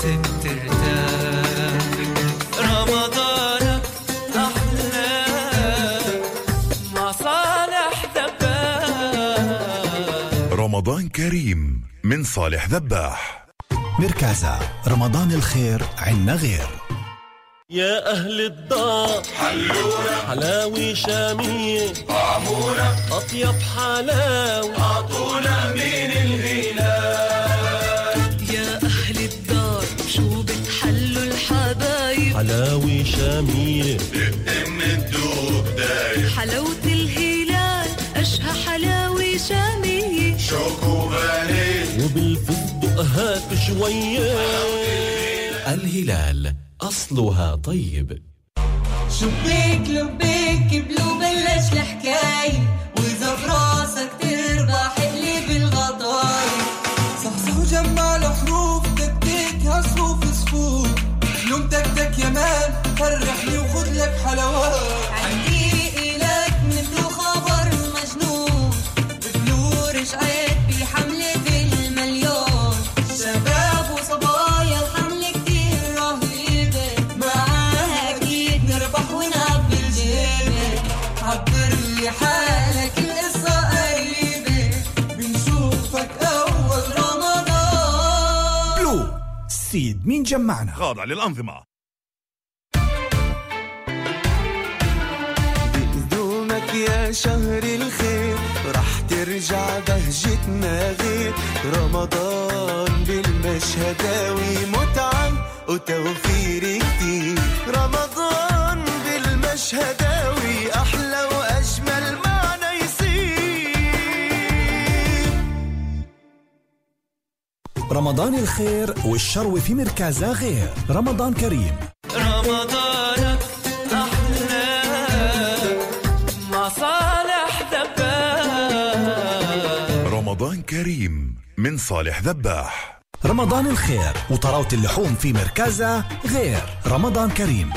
نفسك ترتاح رمضانك أحلى مع صالح دباح رمضان كريم من صالح ذباح. مركزة رمضان الخير عنا غير. يا أهل الدار حلونا. حلاوي شامية. طعمونا. أطيب حلاوي أعطونا من حلاوي شامية حلاوة الهلال أشهى حلاوة شامية وبالفستق هات شوية. الهلال أصلها طيب. شبيك لبيك بلو بلش الحكاية مان فرحني وخذ لك حلوات عندي إلك مثل خبر مجنون. بفلور رجعت بحملة المليون شباب وصبايا الحملة كتير رهيبة معاها أكيد نربح ونعبي الجيبة عبر لي حالك القصة قريبة. بنشوفك أول رمضان. بلو سيد مين جمعنا؟ خاضع للأنظمة يا شهر الخير رح ترجع بهجتنا غير. رمضان بالمشهداوي متعة وتوفير كتير. رمضان بالمشهداوي أحلى وأجمل معنى يصير. رمضان الخير والشروة في مركزة غير. رمضان كريم. رمضانك كريم من صالح ذباح. رمضان الخير وطراوة اللحوم في مركزة غير. رمضان كريم.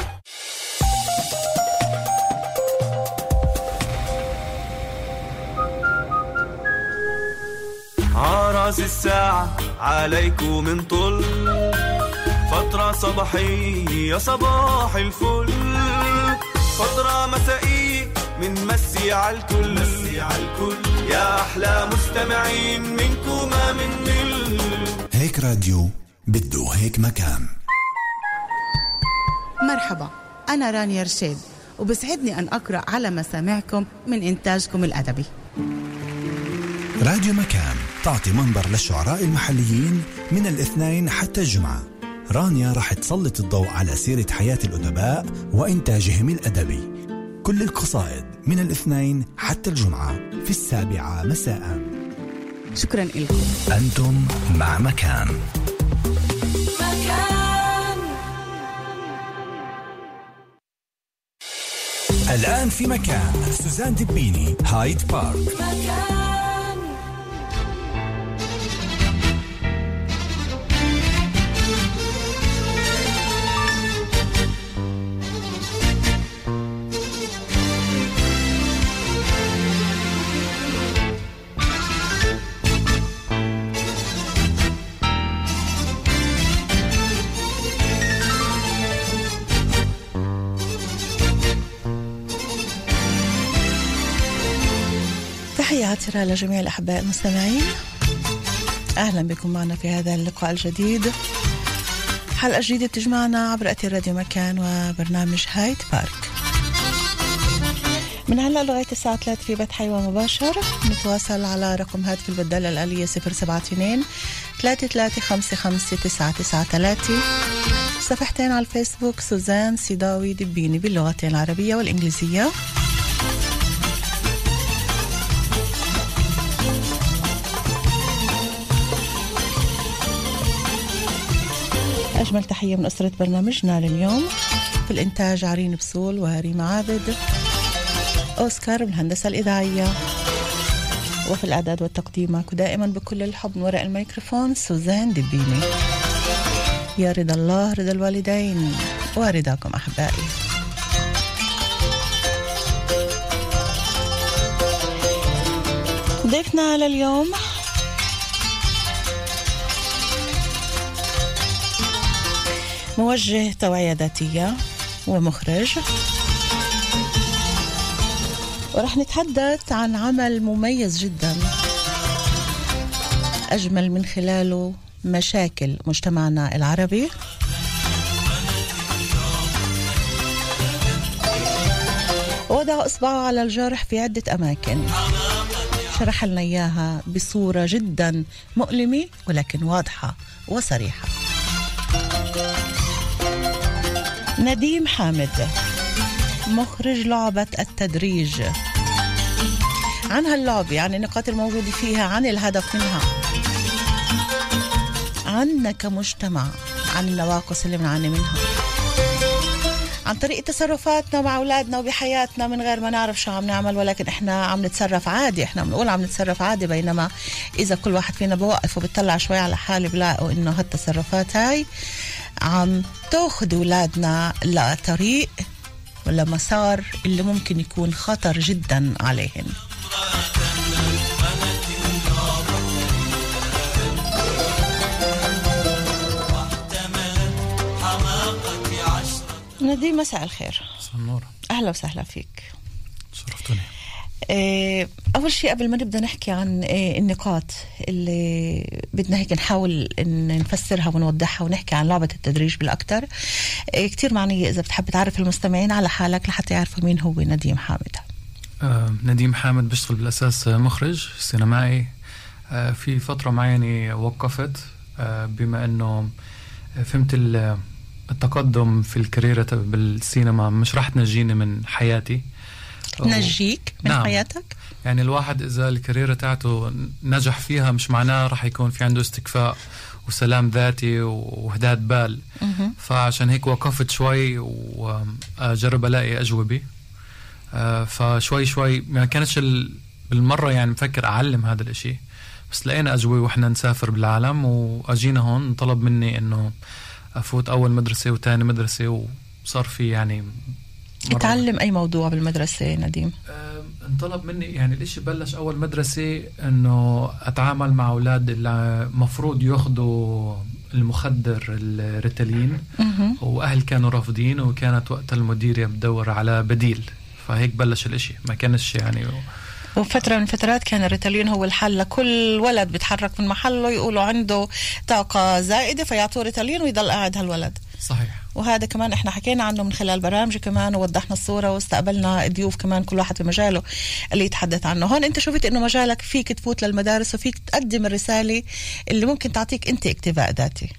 عراس الساعة عليكم من طل. فترة صباحية يا صباح الفل. فترة مسائية من مسي على الكل. الكل. يا أحلى مستمعين منكم ما من مل هيك راديو بده هيك مكان. مرحبا أنا رانيا رشيد وبسعدني أن أقرأ على مسامعكم من إنتاجكم الأدبي. راديو مكان تعطي منبر للشعراء المحليين من الاثنين حتى الجمعة. رانيا رح تسلط الضوء على سيرة حياة الأدباء وإنتاجهم الأدبي. كل القصائد من الاثنين حتى الجمعة في السابعة مساء. شكرا لكم أنتم مع مكان. مكان. الآن في مكان. سوزان دبيني هايد بارك. مكان. تحياتنا لجميع الأحباء المستمعين. أهلا بكم معنا في هذا اللقاء الجديد. حلقة جديدة بتجمعنا عبر أثير راديو مكان وبرنامج هايد بارك. من هلا لغاية الساعة 3 في بث حيوة مباشر. نتواصل على رقم هاتف البدالة الآلية 072 3355 صفحتين على الفيسبوك سوزان سيداوي دبيني باللغتين العربية والإنجليزية. أجمل تحية من أسرة برنامجنا لليوم. في الإنتاج عرين بسول وريما عابد. أوسكار بالهندسة الإذاعية. وفي الإعداد والتقديم معكم دائما بكل الحب من وراء الميكروفون سوزان دبيني يا رضا الله رضا الوالدين ورضاكم أحبائي. ضيفنا لليوم موجه توعية ذاتية ومخرج. ورح نتحدث عن عمل مميز جدا أجمل من خلاله مشاكل مجتمعنا العربي. وضع إصبعه على الجرح في عدة أماكن. شرح لنا إياها بصورة جدا مؤلمة ولكن واضحة وصريحة. نديم حامد مخرج لعبة التدريج. عن هاللعبة عن النقاط الموجودة فيها عن الهدف منها. عنا كمجتمع عن النواقص اللي بنعاني منها. عن طريق تصرفاتنا مع أولادنا وبحياتنا من غير ما نعرف شو عم نعمل ولكن إحنا عم نتصرف عادي. إحنا بنقول عم نتصرف عادي بينما إذا كل واحد فينا بوقف وبتطلع شوي على حاله بلاقوا إنه هالتصرفات هاي عم تاخذ أولادنا لطريق ولا مسار اللي ممكن يكون خطر جدا عليهم. نديم مساء الخير. مساء النور. أهلا وسهلا فيك. شرفتوني إيه، أول شيء قبل ما نبدأ نحكي عن إيه، النقاط اللي بدنا هيك نحاول إن نفسرها ونوضحها ونحكي عن لعبة التدريج بالاكثر إيه، كثير معنيه إذا بتحب تعرف المستمعين على حالك لحتى يعرفوا مين هو نديم حامد. آه نديم حامد بشتغل بالأساس مخرج سينمائي آه في فترة معينة وقفت آه بما إنه فهمت ال- التقدم في الكاريرة بالسينما مش راح تنجيني من حياتي. نجيك من نعم. حياتك يعني الواحد إذا الكاريرة تاعته نجح فيها مش معناه راح يكون في عنده استكفاء وسلام ذاتي وهداد بال. فعشان هيك وقفت شوي وأجرب ألاقي أجوبة آه، فشوي شوي ما كانتش ال- بالمرة يعني مفكر أعلم هذا الإشي بس لقينا أجوبة وإحنا نسافر بالعالم وأجينا هون طلب مني إنه أفوت أول مدرسة وثاني مدرسة وصار في يعني مرة تعلم أي موضوع بالمدرسة نديم؟ آه، انطلب مني يعني الإشي بلش أول مدرسة إنه أتعامل مع أولاد اللي مفروض ياخذوا المخدر الريتالين. وأهل كانوا رافضين وكانت وقت المديرة بدور على بديل. فهيك بلش الإشي ما كانش يعني وفترة من فترات كان الريتالين هو الحل. لكل ولد بيتحرك من محله يقولوا عنده طاقة زائدة فيعطوه ريتالين ويضل قاعد هالولد. صحيح. وهذا كمان إحنا حكينا عنه من خلال برامج كمان ووضحنا الصورة واستقبلنا ضيوف كمان كل واحد في مجاله اللي يتحدث عنه. هون أنت شفت إنه مجالك فيك تفوت للمدارس وفيك تقدم الرسالة اللي ممكن تعطيك أنت اكتفاء ذاتي.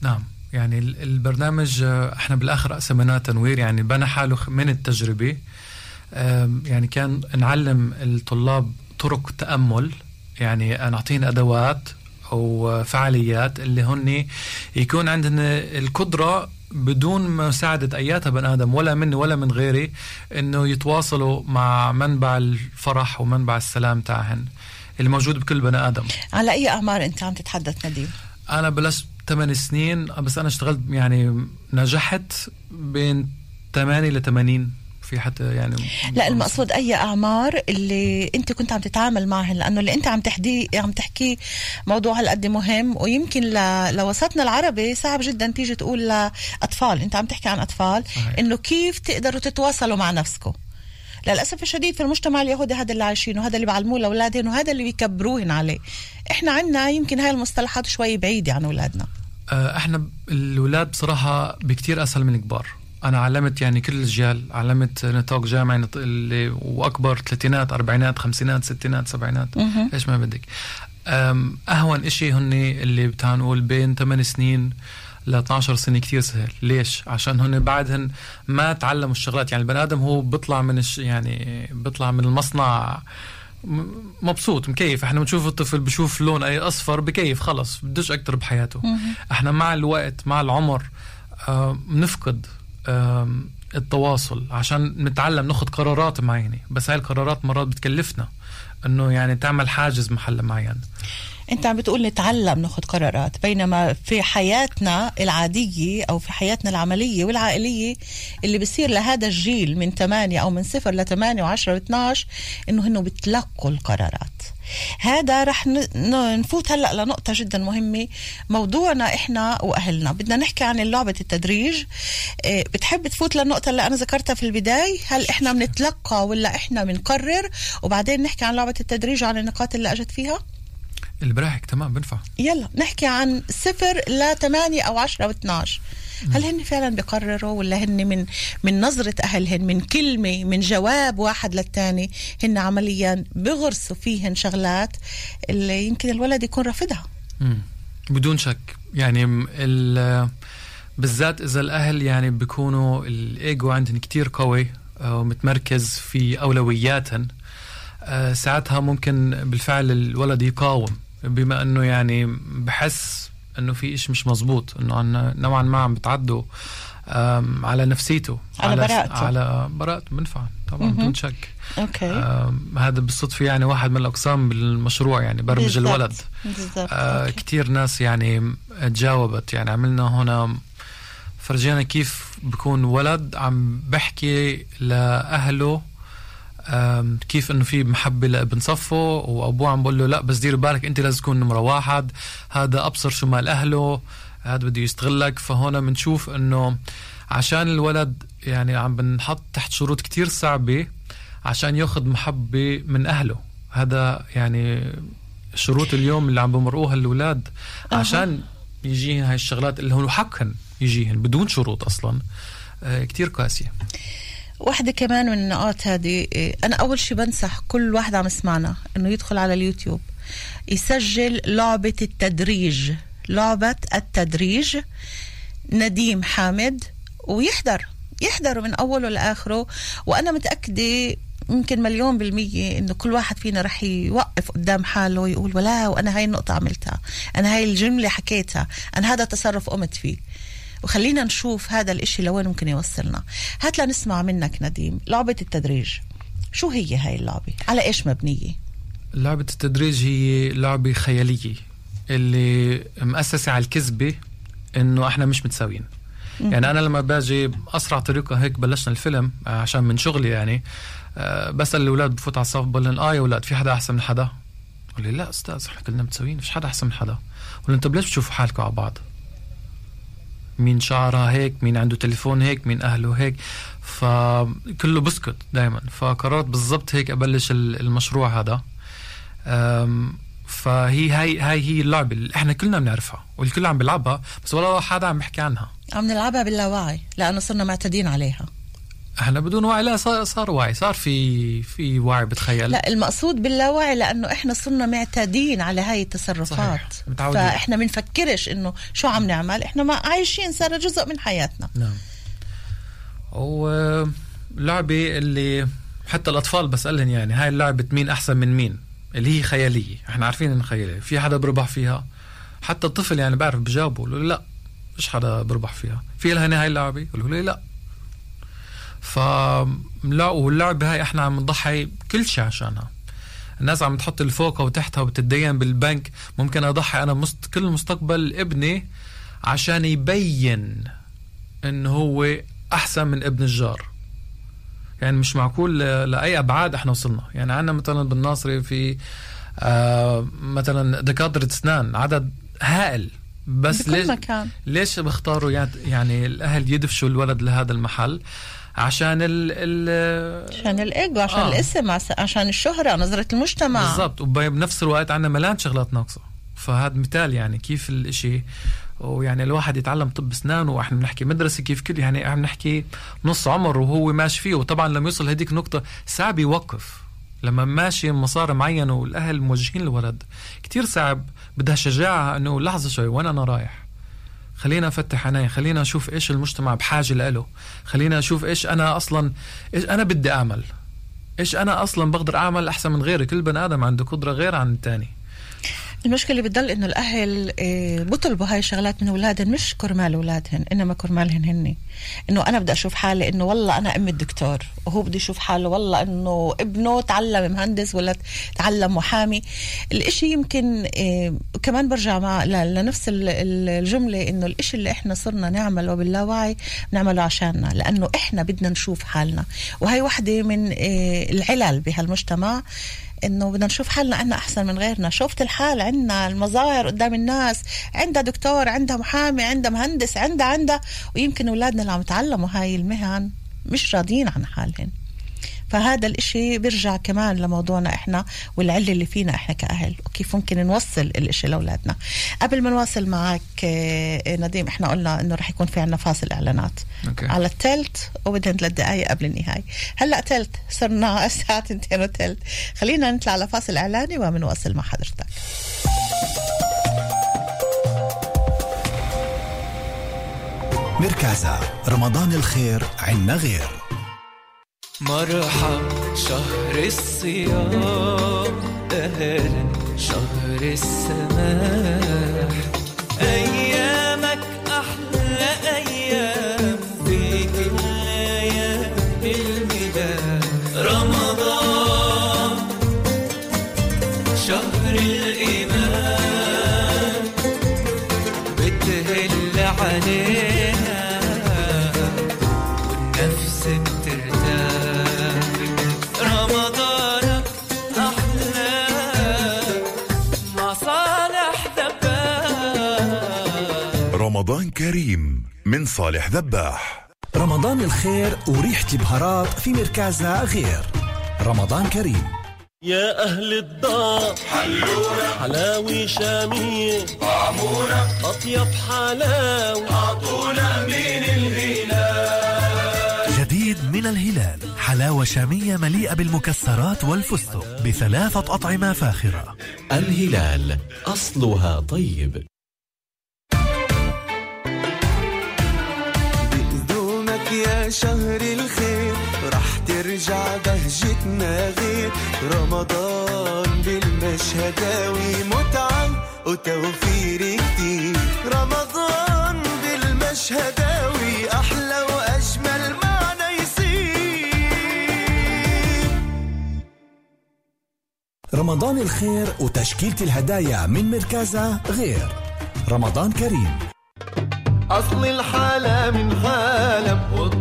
نعم يعني ال- البرنامج آه، إحنا بالآخر قسمناه تنوير يعني بنى حاله من التجربة. يعني كان نعلم الطلاب طرق تأمل يعني نعطيهم أدوات أو فعاليات اللي هن يكون عندهم القدرة بدون مساعدة أياتها بني آدم ولا مني ولا من غيري إنه يتواصلوا مع منبع الفرح ومنبع السلام تاعهن اللي موجود بكل بني آدم. على أي أعمار أنت عم تتحدث نديم أنا بلشت 8 سنين بس أنا اشتغلت يعني نجحت بين 8 ل 80 في حتى يعني لا المقصود أي أعمار اللي أنت كنت عم تتعامل معهن لأنه اللي أنت عم تحدي عم تحكيه موضوع هالقد مهم ويمكن ل... لوسطنا العربي صعب جدا تيجي تقول لأطفال. أنت عم تحكي عن أطفال. إنه كيف تقدروا تتواصلوا مع نفسكم؟ للأسف الشديد في المجتمع اليهودي هذا اللي عايشينه هذا اللي بعلموه لاولادهم وهذا اللي بيكبروهن عليه. إحنا عنا يمكن هاي المصطلحات شوي بعيدة عن أولادنا. آه، إحنا الاولاد بصراحة بكتير أسهل من الكبار. أنا علمت يعني كل الجيال علمت نطاق جامعي نط- اللي وأكبر ثلاثينات أربعينات خمسينات ستينات سبعينات. إيش ما بدك. أهون إشي هن اللي بتاع نقول بين 8 سنين ل 12 سنة كثير سهل. ليش؟ عشان هن بعدهن ما تعلموا الشغلات. يعني البني آدم هو بيطلع من الش يعني بيطلع من المصنع مبسوط مكيف. إحنا بنشوف الطفل بشوف لون أي أصفر بكيف خلص بدوش أكتر بحياته. إحنا مع الوقت مع العمر آه، بنفقد آم، التواصل عشان نتعلم ناخذ قرارات معينة. بس هاي القرارات مرات بتكلفنا إنه يعني تعمل حاجز محل معين. أنت عم بتقول نتعلم ناخذ قرارات بينما في حياتنا العادية أو في حياتنا العملية والعائلية اللي بصير لهذا الجيل من 8 أو من 0 ل 8 و10 و12 إنه هنو بتلقوا القرارات. هذا رح نفوت هلأ لنقطة جدا مهمة. موضوعنا إحنا وأهلنا. بدنا نحكي عن لعبة التدريج. إيه، بتحب تفوت للنقطة اللي أنا ذكرتها في البداية؟ هل إحنا بنتلقى ولا إحنا بنقرر؟ وبعدين نحكي عن لعبة التدريج وعن النقاط اللي أجت فيها. اللي براحك تمام بنفع. يلا نحكي عن صفر ل 8 أو 10 أو 12 هل هن فعلا بيقرروا ولا هن من من نظرة أهلهن من كلمة من جواب واحد للتاني هن عمليا بغرسوا فيهن شغلات اللي يمكن الولد يكون رافضها. بدون شك. يعني بالذات إذا الأهل يعني بيكونوا الإيجو عندهم كتير قوي آه، ومتمركز في اولوياتهم آه، ساعتها ممكن بالفعل الولد يقاوم. بما إنه يعني بحس إنه في إشي مش مزبوط إنه عن- نوعا ما عم بتعدوا على نفسيته على براءته. على براءته بنفع طبعا. بدون شك okay هذا بالصدفة يعني واحد من الأقسام بالمشروع يعني برمج بالضبط. الولد بالضبط آه. كتير ناس يعني تجاوبت يعني عملنا هنا فرجينا كيف بكون ولد عم بحكي لأهله آم، كيف إنه في محبة لابن صفه؟ وأبوه عم بقول له لا بس دير بالك أنت لازم تكون نمرة واحد. هذا أبصر شمال أهله هذا بده يستغلك. فهون بنشوف إنه عشان الولد يعني عم بنحط تحت شروط كتير صعبة عشان ياخذ محبة من أهله. هذا يعني شروط اليوم اللي عم بمرقوها الأولاد. عشان يجيهن هاي الشغلات اللي هو حقهن يجيهن بدون شروط أصلا. آه كتير قاسية. واحدة كمان من النقاط هذه أنا أول شي بنصح كل واحد عم يسمعنا إنه يدخل على اليوتيوب يسجل لعبة التدريج لعبة التدريج نديم حامد ويحضر يحضروا من أوله لآخره وأنا متأكدة يمكن مليون بالمية إنه كل واحد فينا رح يوقف قدام حاله ويقول ولا وأنا هاي النقطة عملتها أنا هاي الجملة حكيتها أنا هذا تصرف قمت فيه. وخلينا نشوف هذا الإشي لوين ممكن يوصلنا. هات لنسمع منك نديم لعبة التدريج. شو هي هاي اللعبة؟ على إيش مبنية؟ لعبة التدريج هي لعبة خيالية اللي مؤسسة على الكذبة إنه إحنا مش متساويين. يعني أنا لما باجي اسرع طريقة هيك بلشنا الفيلم آه، عشان من شغلي يعني آه، بسأل الأولاد بفوت على الصف بقول لهم آه يا أولاد في حدا أحسن من حدا؟ بقول لي لا أستاذ إحنا كلنا متساويين فيش حدا أحسن من حدا؟ بقول لهم طب ليش بتشوفوا حالكم على بعض؟ مين شعرها هيك مين عنده تليفون هيك مين أهله هيك. فكله بسكت دائما فقررت بالضبط هيك أبلش ال- المشروع هذا. فهي هاي هاي هي اللعبة اللي إحنا كلنا بنعرفها والكل عم بيلعبها بس ولا حدا عم بيحكي عنها. عم نلعبها باللاوعي لأنه صرنا معتادين عليها. إحنا بدون وعي. لا صار, صار وعي. صار في في وعي بتخيل. لا المقصود باللاوعي لأنه إحنا صرنا معتادين على هاي التصرفات. صحيح، متعودين. فإحنا بنفكرش إنه شو عم نعمل. إحنا ما عايشين صار جزء من حياتنا. نعم. ولعبة اللي حتى الأطفال بسألهم يعني هاي اللعبة مين أحسن من مين؟ اللي هي خيالية. إحنا عارفين انها خيالية. في حدا بربح فيها؟ حتى الطفل يعني بعرف بجاوبه لا مش حدا بربح فيها. في لها هاي اللعبة؟ بقول له لا. ف لا واللعبة هاي إحنا عم نضحي كل شيء عشانها. الناس عم تحط الفوقة وتحتها وبتتدين بالبنك. ممكن أضحي أنا مست... كل مستقبل ابني عشان يبين انه هو أحسن من ابن الجار. يعني مش معقول لأي أبعاد إحنا وصلنا. يعني عندنا مثلا بالناصري في آه مثلا دكاترة أسنان عدد هائل. بس بكل ليش مكان. ليش بيختاروا يعني- الأهل يدفشوا الولد لهذا المحل؟ عشان ال ال عشان الإيجو عشان آه. الاسم عشان الشهرة نظرة المجتمع. بالضبط. وبنفس الوقت عندنا ملان شغلات ناقصة. فهذا مثال يعني كيف الإشي. ويعني الواحد يتعلم طب اسنان وإحنا بنحكي مدرسة كيف كل يعني عم نحكي نص عمر وهو ماشي فيه. وطبعا لما يوصل هديك النقطة صعب يوقف لما ماشي مسار معين والأهل موجهين الولد كتير صعب بدها شجاعة إنه لحظة شوي وين أنا رايح؟ خلينا أفتح عيني خلينا أشوف إيش المجتمع بحاجة له خلينا أشوف إيش أنا أصلا إيش أنا بدي أعمل إيش أنا أصلا بقدر أعمل أحسن من غيري كل بني آدم عنده قدرة غير عن الثاني المشكلة بتضل إنه الأهل آه، بطلبوا هاي الشغلات من اولادهم مش كرمال أولادهن إنما كرمالهن هن إنه أنا بدي أشوف حالي إنه والله أنا أم الدكتور وهو بده يشوف حاله والله إنه ابنه تعلم مهندس ولا تعلم محامي. الإشي يمكن آه، كمان برجع مع لنفس ال- ال- الجملة إنه الإشي اللي إحنا صرنا نعمله باللاوعي نعمله عشاننا لأنه إحنا بدنا نشوف حالنا. وهي واحدة من آه، العلل بهالمجتمع. إنه بدنا نشوف حالنا إحنا أحسن من غيرنا. شوفت الحال عندنا المظاهر قدام الناس عندها دكتور عندها محامي عندها مهندس عندها عندها. ويمكن أولادنا اللي عم يتعلموا هاي المهن مش راضيين عن حالهم. فهذا الإشي بيرجع كمان لموضوعنا إحنا والعلة اللي فينا إحنا كأهل وكيف ممكن نوصل الإشي لأولادنا. قبل ما نواصل معك آه، نديم إحنا قلنا إنه رح يكون في عنا فاصل إعلانات. أوكي. على التلت وبدهن ثلاث دقائق قبل النهاية. هلأ تلت صرنا الساعة 2 وتلت. خلينا نطلع على فاصل إعلاني وبنواصل مع حضرتك. مركزة رمضان الخير عنا غير. مرحب شهر الصيام أهلا شهر السماح كريم من صالح ذباح. رمضان الخير وريحة البهارات في مركزة غير. رمضان كريم. يا أهل الدار حلونا حلاوي شامية. طعمونا. أطيب حلاوة. أعطونا من الهلال. جديد من الهلال. حلاوة شامية مليئة بالمكسرات والفستق بثلاثة أطعمة فاخرة. الهلال أصلها طيب. يا شهر الخير راح ترجع بهجتنا غير. رمضان بالمشهداوي متعة وتوفير كتير. رمضان بالمشهداوي أحلى وأجمل معنى يصير. رمضان الخير وتشكيلة الهدايا من مركزة غير. رمضان كريم. أصل الحالة من حالة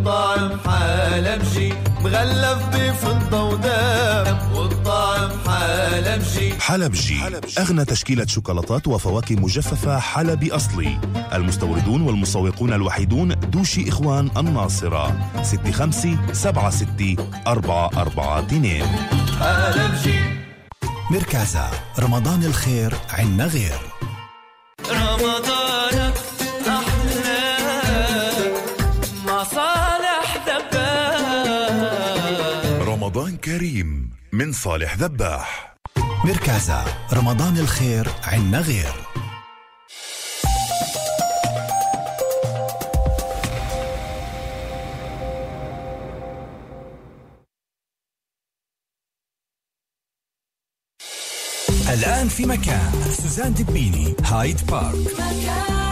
والطعم حالة بشي مغلف بفضة ودهب والطعم حالة بشي حلبجي أغنى تشكيلة شوكولاتات وفواكه مجففة حلبي أصلي المستوردون والمسوقون الوحيدون دوشي إخوان الناصرة. ستة خمسة سبعة ستة أربعة أربعة اثنين. حالة بشي مركزة. رمضان الخير عنا غير. كريم من صالح ذباح. مركزة رمضان الخير عنا غير. الآن في مكان سوزان دبيني هايد بارك.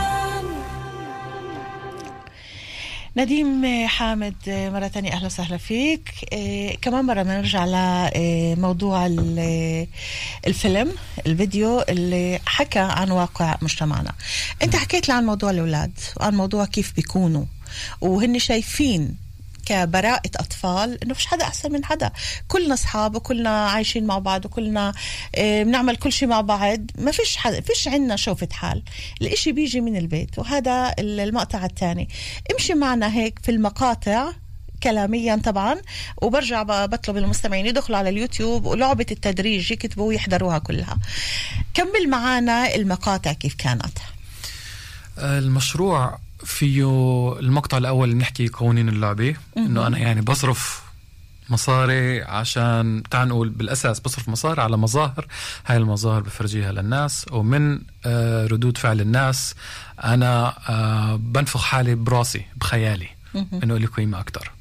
نديم حامد مرة تانية. أهلا وسهلا فيك. إيه كمان مرة بنرجع لموضوع ال- الفيلم الفيديو اللي حكى عن واقع مجتمعنا. أنت حكيت لي عن موضوع الأولاد وعن موضوع كيف بيكونوا وهن شايفين كبراءة أطفال إنه فيش حدا أحسن من حدا. كلنا أصحاب وكلنا عايشين مع بعض وكلنا آه، بنعمل كل شيء مع بعض. ما فيش حدا فيش عنا شوفة حال. الإشي بيجي من البيت وهذا ال- المقطع الثاني. امشي معنا هيك في المقاطع كلاميا طبعا وبرجع بطلب المستمعين يدخلوا على اليوتيوب ولعبة التدريج يكتبوا ويحضروها كلها. كمل معنا المقاطع كيف كانت. المشروع فيه المقطع الأول اللي بنحكي قوانين اللعبة إنه أنا يعني بصرف مصاري عشان تعال نقول بالأساس بصرف مصاري على مظاهر هاي المظاهر بفرجيها للناس ومن آه، ردود فعل الناس أنا آه، بنفخ حالي براسي بخيالي إنه لي قيمة أكثر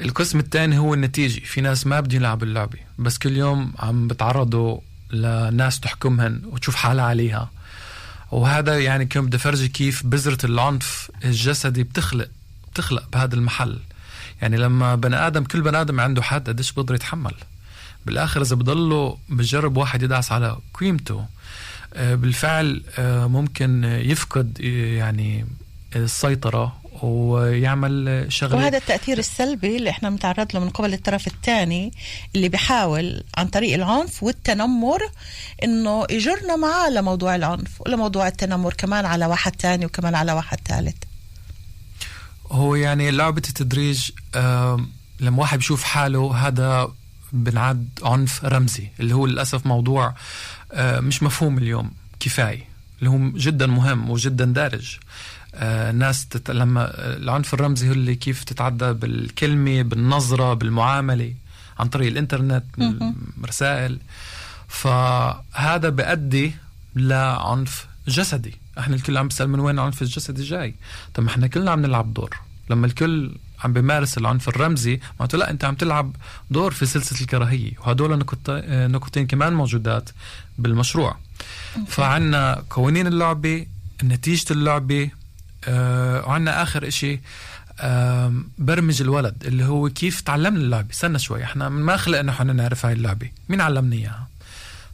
القسم الثاني هو النتيجة في ناس ما بدهم يلعبوا اللعبة بس كل يوم عم بتعرضوا لناس تحكمهن وتشوف حالها عليها. وهذا يعني كان بدي افرجي كيف بذرة العنف الجسدي بتخلق بتخلق بهذا المحل. يعني لما بني آدم كل بني آدم عنده حد قديش بيقدر يتحمل؟ بالآخر إذا بضله بجرب واحد يدعس على قيمته. آه، بالفعل آه، ممكن يفقد آه، يعني السيطرة ويعمل شغلة. وهذا التأثير السلبي اللي إحنا بنتعرض له من قبل الطرف الثاني اللي بيحاول عن طريق العنف والتنمر إنه يجرنا معاه لموضوع العنف ولموضوع التنمر كمان على واحد ثاني وكمان على واحد ثالث هو يعني لعبة التدريج لما واحد بيشوف حاله هذا بنعد عنف رمزي اللي هو للأسف موضوع آه، مش مفهوم اليوم كفاية اللي هو جدا مهم وجدا دارج. آه، الناس تت... لما العنف الرمزي هو اللي كيف تتعدى بالكلمة بالنظرة بالمعاملة عن طريق الإنترنت رسائل فهذا بيؤدي لعنف جسدي. إحنا الكل عم بيسال من وين العنف الجسدي جاي؟ طب إحنا كلنا عم نلعب دور. لما الكل عم بيمارس العنف الرمزي معناته لا أنت عم تلعب دور في سلسلة الكراهية وهدول نقط- نقطتين كمان موجودات بالمشروع. فعنا قوانين اللعبة نتيجة اللعبة آه وعنا آخر آم، برمج الولد اللي هو كيف تعلمنا اللعبة. استنى شوي إحنا ما خلقنا حنا نعرف هاي اللعبة مين علمنا إياها؟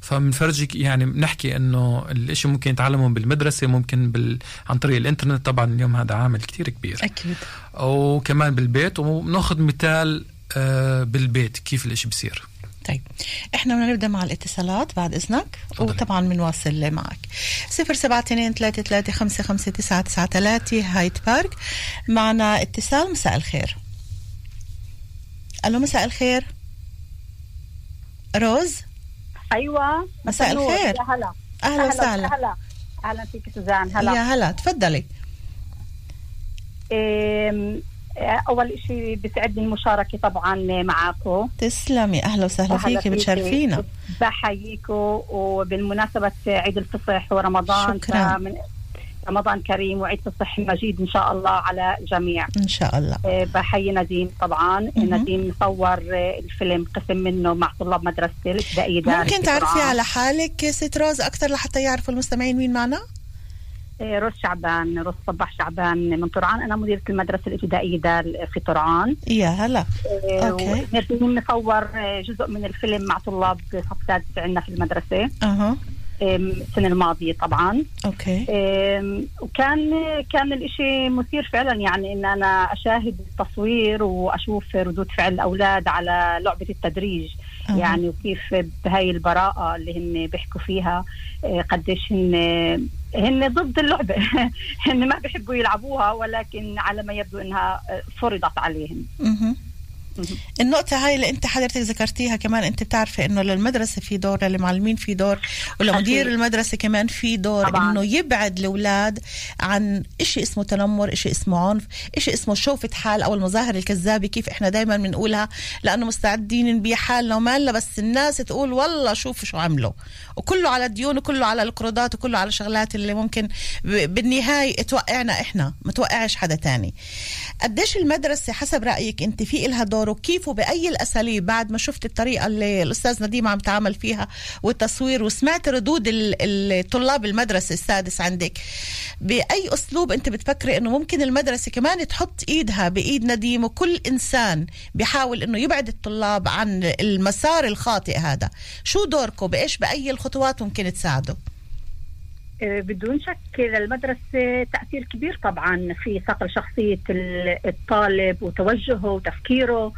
فبنفرجيك يعني بنحكي إنه الإشي ممكن يتعلمه بالمدرسة ممكن بال... عن طريق الإنترنت. طبعا اليوم هذا عامل كتير كبير. أكيد. وكمان بالبيت وبناخذ مثال آه، بالبيت كيف الإشي بصير. طيب إحنا بدنا نبدأ مع الاتصالات بعد إذنك وطبعا بنواصل معك. 072 هايت بارك معنا اتصال مساء الخير. ألو مساء الخير. روز؟ أيوه. مساء. الخير. يا هلا. أهلا وسهلا. هلا أهلا فيك سوزان. هلا. يا هلا تفضلي. إيه أول شيء بيسعدني المشاركة طبعا معكم تسلمي. أهلا وسهلا فيكي بتشرفينا بحييكم وبالمناسبة عيد الفصح ورمضان شكراً. فمن رمضان كريم وعيد فصح مجيد إن شاء الله على الجميع. إن شاء الله. آه، بحيي نديم طبعا. مهم. نديم صور آه، الفيلم قسم منه مع طلاب مدرسة الابتدائية دار ممكن في تعرفي. على حالك ست روز أكثر لحتى يعرفوا المستمعين مين معنا؟ آه، روز شعبان روز صباح شعبان من طرعان. أنا مديرة المدرسة الابتدائية دار في طرعان. يا هلا. okay. ونريد نصور جزء من الفيلم مع طلاب صف سادس عندنا في المدرسة. أها. آم، السنة الماضية طبعا. okay. وكان كان الإشي مثير فعلا يعني إن أنا أشاهد التصوير وأشوف ردود فعل الأولاد على لعبة التدريج. أها. يعني وكيف بهاي البراءة اللي هن بيحكوا فيها قديش هن هن ضد اللعبة هن ما بيحبوا يلعبوها ولكن على ما يبدو إنها آه، فرضت عليهم. النقطة هاي اللي أنت حضرتك ذكرتيها كمان أنت بتعرفي إنه للمدرسة في دور للمعلمين في دور ولمدير. المدرسة كمان في دور طبعاً. إنه يبعد الأولاد عن إشي اسمه تنمر إشي اسمه عنف إشي اسمه شوفة حال أو المظاهر الكذابة كيف إحنا دايما بنقولها لأنه مستعدين نبيع حالنا ومالنا بس الناس تقول والله شوفوا شو عملوا وكله على ديون وكله على القروضات وكله على شغلات اللي ممكن بالنهاية توقعنا إحنا ما توقعش حدا تاني قديش المدرسة حسب رأيك أنت في إلها دور وكيف وبأي الأساليب بعد ما شفت الطريقة اللي الأستاذ نديم عم تعامل فيها والتصوير وسمعت ردود ال- الطلاب المدرسة السادس عندك. بأي أسلوب أنت بتفكري أنه ممكن المدرسة كمان تحط إيدها بإيد نديم وكل إنسان بيحاول أنه يبعد الطلاب عن المسار الخاطئ هذا؟ شو دوركم؟ بإيش بأي الخطوات ممكن تساعدوا آه، بدون شك للمدرسة تأثير كبير طبعا في صقل شخصية ال- الطالب وتوجهه وتفكيره. آه،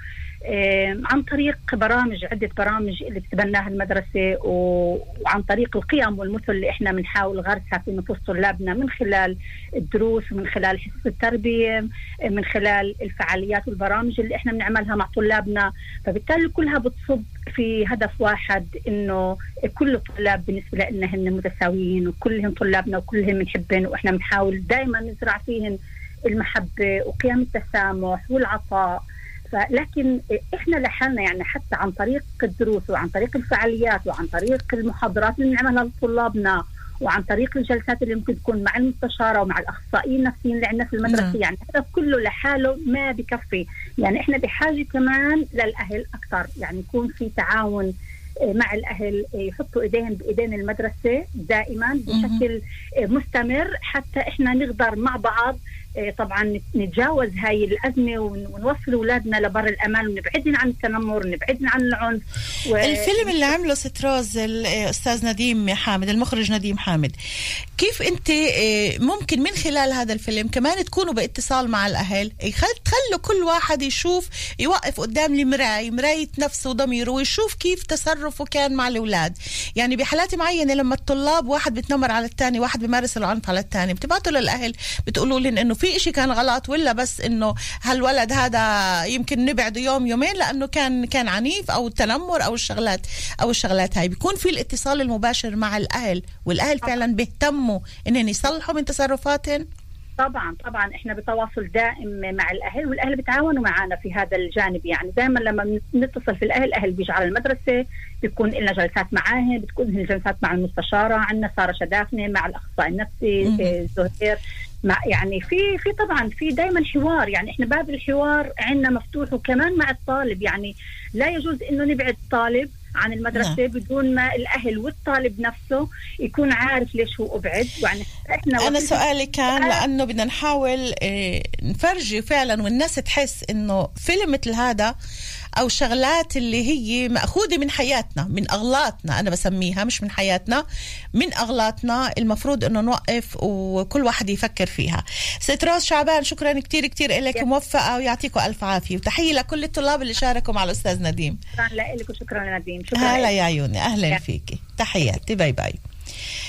عن طريق برامج عدة برامج اللي بتبناها المدرسة وعن طريق القيم والمثل اللي إحنا بنحاول غرسها في نفوس طلابنا من خلال الدروس ومن خلال حصص التربية من خلال الفعاليات والبرامج اللي إحنا بنعملها مع طلابنا. فبالتالي كلها بتصب في هدف واحد إنه كل الطلاب بالنسبة لنا هن متساويين وكلهم طلابنا وكلهم بنحبهم وإحنا بنحاول دائما نزرع فيهم المحبة وقيم التسامح والعطاء. فلكن إحنا لحالنا يعني حتى عن طريق الدروس وعن طريق الفعاليات وعن طريق المحاضرات اللي بنعملها لطلابنا وعن طريق الجلسات اللي ممكن تكون مع المستشارة ومع الأخصائيين النفسيين اللي عندنا في المدرسة نعم. يعني هذا كله لحاله ما بكفي يعني إحنا بحاجة كمان للأهل أكثر يعني يكون في تعاون آه، مع الأهل آه، يحطوا إيديهم بإيدين المدرسة دائما بشكل آه، مستمر حتى إحنا نقدر مع بعض طبعا نتجاوز هاي الأزمة ون- ونوصل أولادنا لبر الأمان ونبعدهم عن التنمر ونبعدهم عن العنف. و... الفيلم اللي عمله ستروز الاستاذ نديم حامد المخرج نديم حامد كيف أنت آه، ممكن من خلال هذا الفيلم كمان تكونوا باتصال مع الأهل؟ تخلوا كل واحد يشوف يوقف قدام المراية مراية نفسه وضميره ويشوف كيف تصرفه كان مع الأولاد. يعني بحالات معينة لما الطلاب واحد بتنمر على الثاني واحد بيمارس العنف على الثاني بتبعتوا للأهل بتقولوا لهم إنه في إشي كان غلط ولا بس إنه هالولد هذا يمكن نبعده يوم يومين لأنه كان كان عنيف أو التنمر أو الشغلات أو الشغلات هاي. بيكون في الاتصال المباشر مع الأهل والأهل فعلا بيهتموا إنهم يصلحوا من تصرفاتهم. طبعا طبعا. إحنا بتواصل دائم مع الأهل والأهل بيتعاونوا معنا في هذا الجانب يعني. دائما لما نتصل في الأهل الأهل بيجوا على المدرسة بيكون لنا جلسات معاهم بتكون لنا جلسات مع المستشارة عندنا سارة شدافنه مع الأخصائي النفسي زهير. مع يعني في في طبعا في دائما حوار يعني إحنا باب الحوار عندنا مفتوح وكمان مع الطالب يعني لا يجوز إنه نبعد الطالب عن المدرسة نعم. بدون ما الأهل والطالب نفسه يكون عارف ليش هو أبعد يعني إحنا أنا وقت- سؤالي كان لأنه بدنا نحاول آه، نفرجي فعلا والناس تحس إنه فيلم مثل هذا أو شغلات اللي هي مأخوذة من حياتنا من أغلاطنا أنا بسميها مش من حياتنا من أغلاطنا المفروض إنه نوقف وكل واحد يفكر فيها. ست روز شعبان شكرا كتير كتير لك موفقة ويعطيكم ألف عافية. وتحية لكل الطلاب اللي شاركوا مع الأستاذ نديم. شكرا لك وشكرا لنديم. شكرا هلا. يا عيوني. أهلا فيكي تحياتي. bye bye.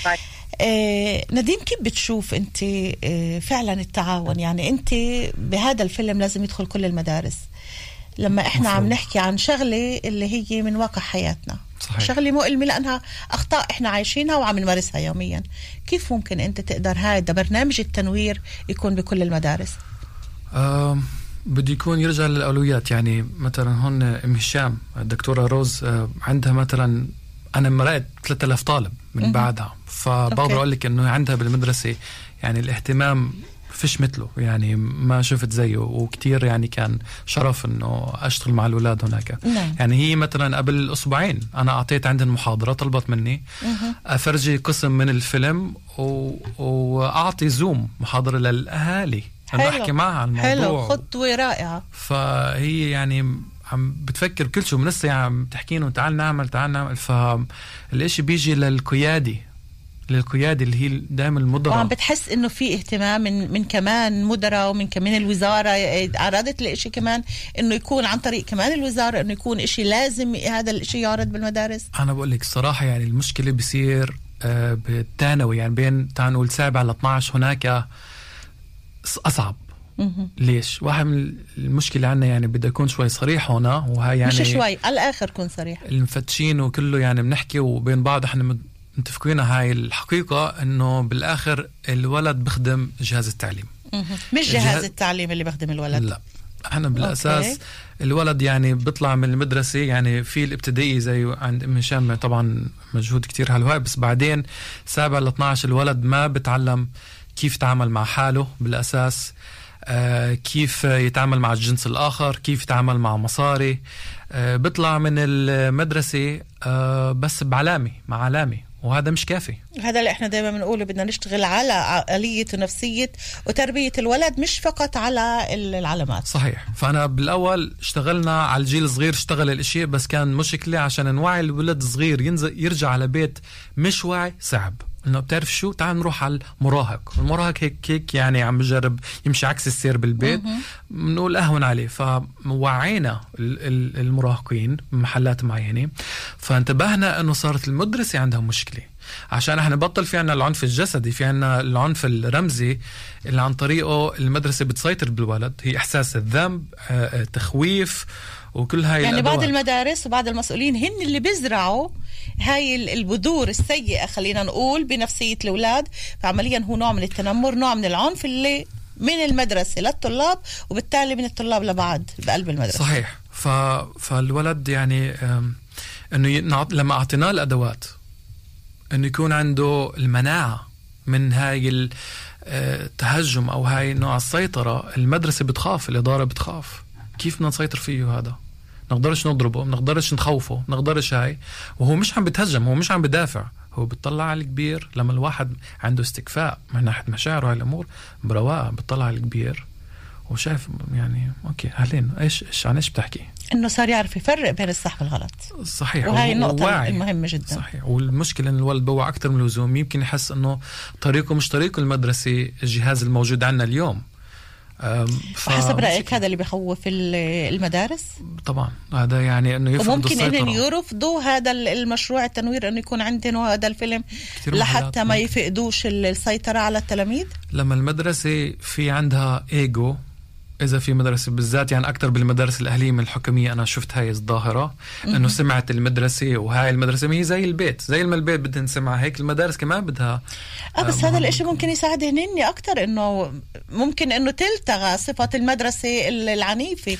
bye. آه نديم كيف بتشوف أنت آه فعلا التعاون؟ يعني أنت بهذا الفيلم لازم يدخل كل المدارس. لما إحنا عم نحكي عن شغلة اللي هي من واقع حياتنا صحيح. شغلة مؤلمه لأنها أخطاء إحنا عايشينها وعم نمارسها يوميا كيف ممكن أنت تقدر هذا برنامج التنوير يكون بكل المدارس آم، بده يكون يرجع للأولويات يعني مثلا هون أم هشام الدكتورة روز آه، عندها مثلا أنا مرقت 3000 طالب من. بعدها فبقدر. أقول لك إنه عندها بالمدرسة يعني الاهتمام فيش مثله يعني ما شفت زيه وكتير يعني كان شرف إنه أشتغل مع الأولاد هناك. نعم. يعني هي مثلا قبل أسبوعين أنا أعطيت عندهم محاضرة طلبت مني أفرجي قسم من الفيلم و... وأعطي زوم محاضرة للأهالي إنه أحكي معها عن الموضوع. حلو. خطوة رائعة. فهي يعني عم بتفكر بكل شيء من لسه يعني عم تحكي انه تعال نعمل تعال نعمل. فالإشي بيجي للقيادي. للقيادي اللي هي دائما المدراء. وعم بتحس إنه في اهتمام من من كمان مدراء ومن كمان الوزارة. عرضت الاشي كمان إنه يكون عن طريق كمان الوزارة إنه يكون إشي لازم هذا الإشي يعرض بالمدارس؟ أنا بقول لك الصراحه يعني المشكلة بصير آه، بالثانوي. يعني بين تعال نقول سابع ل 12 هناك أصعب. ليش؟ واحد من المشكلة عندنا يعني بدي أكون شوي صريح هنا وهي يعني مش شوي على الآخر كن صريح. المفتشين وكله يعني بنحكي وبين بعض إحنا متفقين هاي الحقيقة إنه بالآخر الولد بخدم جهاز التعليم. مش الجهاز- جهاز التعليم اللي بخدم الولد. لا. إحنا بالأساس أوكي. الولد يعني بيطلع من المدرسة يعني في الابتدائي زي عند أم هشام طبعا مجهود كتير هالوقت بس بعدين سابع ل 12 الولد ما بتعلم كيف يتعامل مع حاله بالأساس آه كيف يتعامل مع الجنس الآخر كيف يتعامل مع مصاري. آه بيطلع من المدرسة آه بس بعلامة مع علامة. وهذا مش كافي. هذا اللي إحنا دائما بنقوله بدنا نشتغل على عقليه ونفسيه وتربية الولد مش فقط على العلامات. صحيح. فأنا بالأول اشتغلنا على الجيل الصغير اشتغل الاشي بس كان مشكلة عشان نوعي الولد الصغير ينزل يرجع على بيت مش واعي صعب. انه بتعرف شو؟ تعال نروح على المراهق. المراهق هيك هيك يعني عم بجرب يمشي عكس السير بالبيت. بنقول اهون عليه فوعينا ال- ال- المراهقين بمحلات معينة. فانتبهنا إنه صارت المدرسة عندها مشكلة. عشان إحنا بطل في عنا العنف الجسدي في عنا العنف الرمزي اللي عن طريقه المدرسة بتسيطر بالولد. هي إحساس الذنب آه، آه، تخويف وكل هاي يعني بعض. المدارس وبعض المسؤولين هن اللي بيزرعوا هاي ال- البذور السيئة خلينا نقول بنفسية الأولاد. فعمليا هو نوع من التنمر نوع من العنف اللي من المدرسة للطلاب وبالتالي من الطلاب لبعض بقلب المدرسة. صحيح. ف... فالولد يعني إنه ي- لما أعطيناه الأدوات إنه يكون عنده المناعة من هاي ال- آه، التهجم أو هاي نوع السيطرة. المدرسة بتخاف الإدارة بتخاف. كيف بدنا نسيطر فيه هذا؟ نقدرش نضربه نقدرش نخوفه نقدرش هاي. وهو مش عم بتهجم هو مش عم بدافع. هو بتطلع على الكبير لما الواحد عنده استكفاء من ناحية مشاعره هاي الأمور برواقه بتطلع على الكبير. وشايف يعني أوكي اهلين إيش إيش عن إيش بتحكي؟ إنه صار يعرف يفرق بين الصح والغلط. صحيح وهي النقطة واعي. المهمة جدا. صحيح. والمشكلة إن الولد بوع أكثر من اللزوم يمكن يحس إنه طريقه مش طريقه المدرسة الجهاز الموجود عندنا اليوم. ف- وحسب رأيك هذا اللي بخوف ال- المدارس؟ طبعا هذا يعني إنه يفرض وممكن السيطرة. إنهم يرفضوا هذا ال- المشروع التنوير إنه يكون عندهم هذا الفيلم لحتى ما. يفقدوش ال- السيطرة على التلاميذ؟ لما المدرسة في عندها إيجو إذا في مدرسة بالذات يعني أكثر بالمدارس الأهلية من الحكومية أنا شفت هاي الظاهرة مهم. إنه سمعت المدرسة وهاي المدرسة ما هي زي البيت زي ما البيت بدها نسمع هيك المدارس كمان بدها آه بس آه، هذا الإشي ممكن يساعدهن هن أكثر إنه ممكن إنه تلتغى صفة المدرسة ال- العنيفة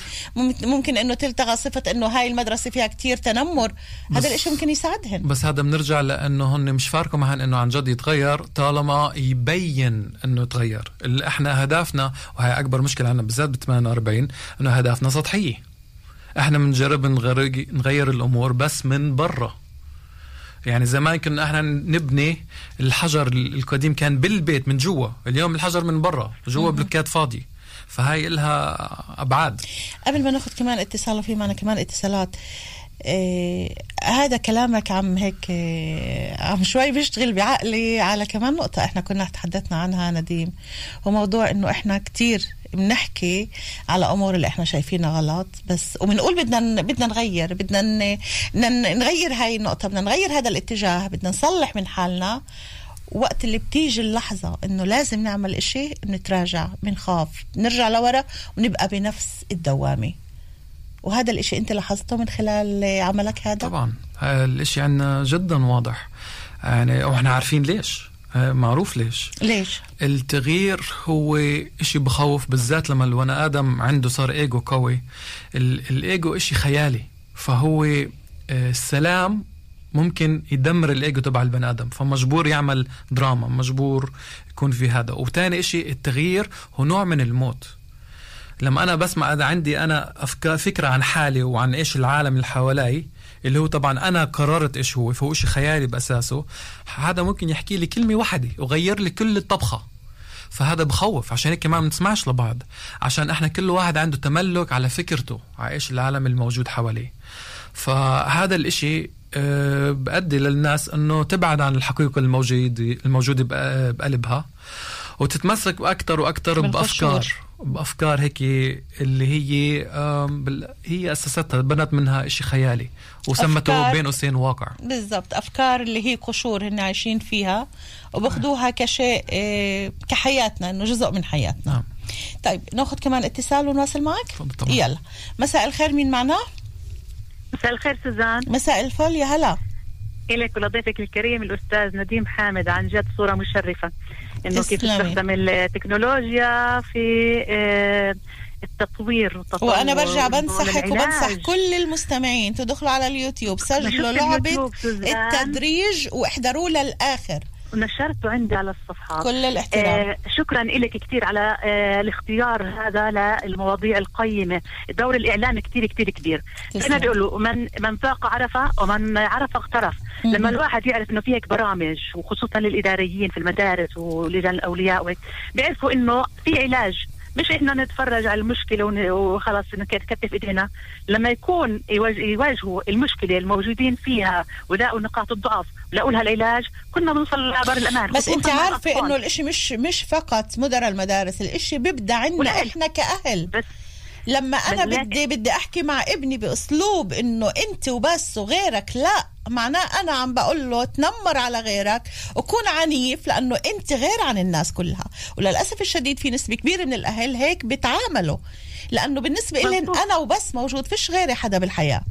ممكن- إنه تلتغى صفة إنه هاي المدرسة فيها كتير تنمر. هذا الإشي ممكن يساعدهن. بس هذا بنرجع لإنه هن مش فارقوا معهن إنه عن جد يتغير طالما يبين إنه يتغير. اللي إحنا هدفنا وهي أكبر مشكلة عندنا بالذات ب 48 أنه هدفنا سطحية. إحنا بنجرب نغير, الأمور بس من برا. يعني زمان كنا إحنا نبني الحجر القديم كان بالبيت من جوا اليوم الحجر من برا جوا. بلوكات فاضي فهاي إلها أبعاد. قبل ما ناخذ كمان اتصال وفي معنا كمان اتصالات. إيه هذا كلامك عم هيك إيه عم شوي بيشتغل بعقلي على كمان نقطة إحنا كنا تحدثنا عنها نديم هو موضوع إنه إحنا كتير بنحكي على أمور اللي إحنا شايفينها غلط بس وبنقول بدنا بدنا نغير بدنا نغير هاي النقطة بدنا نغير هذا الاتجاه بدنا نصلح من حالنا وقت اللي بتيجي اللحظة إنه لازم نعمل إشي بنتراجع بنخاف نرجع لورا ونبقى بنفس الدوامة. وهذا الإشي أنت لاحظته من خلال عملك هذا؟ طبعا. هذا الإشي عندنا جدا واضح. يعني وإحنا عارفين ليش. معروف ليش. ليش؟ التغيير هو إشي بخوف بالذات لما البني آدم عنده صار إيجو قوي. ال- الإيجو إشي خيالي. فهو آه، السلام ممكن يدمر الإيجو تبع البني آدم. فمجبور يعمل دراما مجبور يكون في هذا. وتاني إشي التغيير هو نوع من الموت. لما أنا بسمع إذا عندي أنا افكار فكرة عن حالي وعن إيش العالم اللي حوالي اللي هو طبعا أنا قررت إيش هو فهو شيء خيالي بأساسه هذا ممكن يحكي لي كلمة واحدة وغير لي كل الطبخة. فهذا بخوف عشان هيك ما بنسمعش لبعض عشان إحنا كل واحد عنده تملك على فكرته على إيش العالم الموجود حواليه. فهذا الإشي آه، بأدي للناس إنه تبعد عن الحقيقة الموجوده الموجودة بق- بقلبها وتتمسك أكثر وأكثر. بأفكار. بأفكار هيك اللي هي هي أسستها بنت منها شيء خيالي وسمته أفكار. بين قوسين واقع بالضبط أفكار اللي هي قشور هن عايشين فيها وباخذوها كشيء إيه، كحياتنا إنه جزء من حياتنا نعم. طيب ناخذ كمان اتصال ونواصل معك طبعا. يلا مساء الخير مين معنا مساء الخير سوزان مساء الفل يا هلا إلك ولضيفك الكريم الأستاذ نديم حامد عن جد صورة مشرفة إنه كيف. تستخدم التكنولوجيا في آه، التطوير وأنا برجع بنصحك. وبنصح كل المستمعين تدخلوا على اليوتيوب سجلوا لعبة. التدريج واحضروا للآخر ونشرته عندي على الصفحات كل الاحترام. آه شكرا لك كثير على آه الاختيار هذا للمواضيع القيمة دور الإعلام كثير كثير كبير. أنا بيقولوا من من ذاق عرف ومن عرف اغترف مهم. لما الواحد يعرف إنه في هيك برامج وخصوصا للإداريين في المدارس ولجان الأولياء وهيك بيعرفوا إنه في علاج مش إحنا نتفرج على المشكلة وخلاص نكتف إيدينا لما يكون يواج- يواجهوا المشكلة الموجودين فيها ولاقوا نقاط الضعف ولاقوا لها العلاج كنا بنوصل لبر الأمان بس أنت عارفة. إنه الإشي مش مش فقط مدراء المدارس الإشي بيبدأ عندنا. إحنا كأهل بس لما أنا بدي بدي أحكي مع ابني بأسلوب إنه أنت وبس وغيرك لا. معناه أنا عم بقول له تنمر على غيرك وكون عنيف لأنه أنت غير عن الناس كلها. وللأسف الشديد في نسبة كبيرة من الأهل هيك بيتعاملوا لأنه بالنسبة لهم. أنا وبس موجود فيش غيري حدا بالحياة.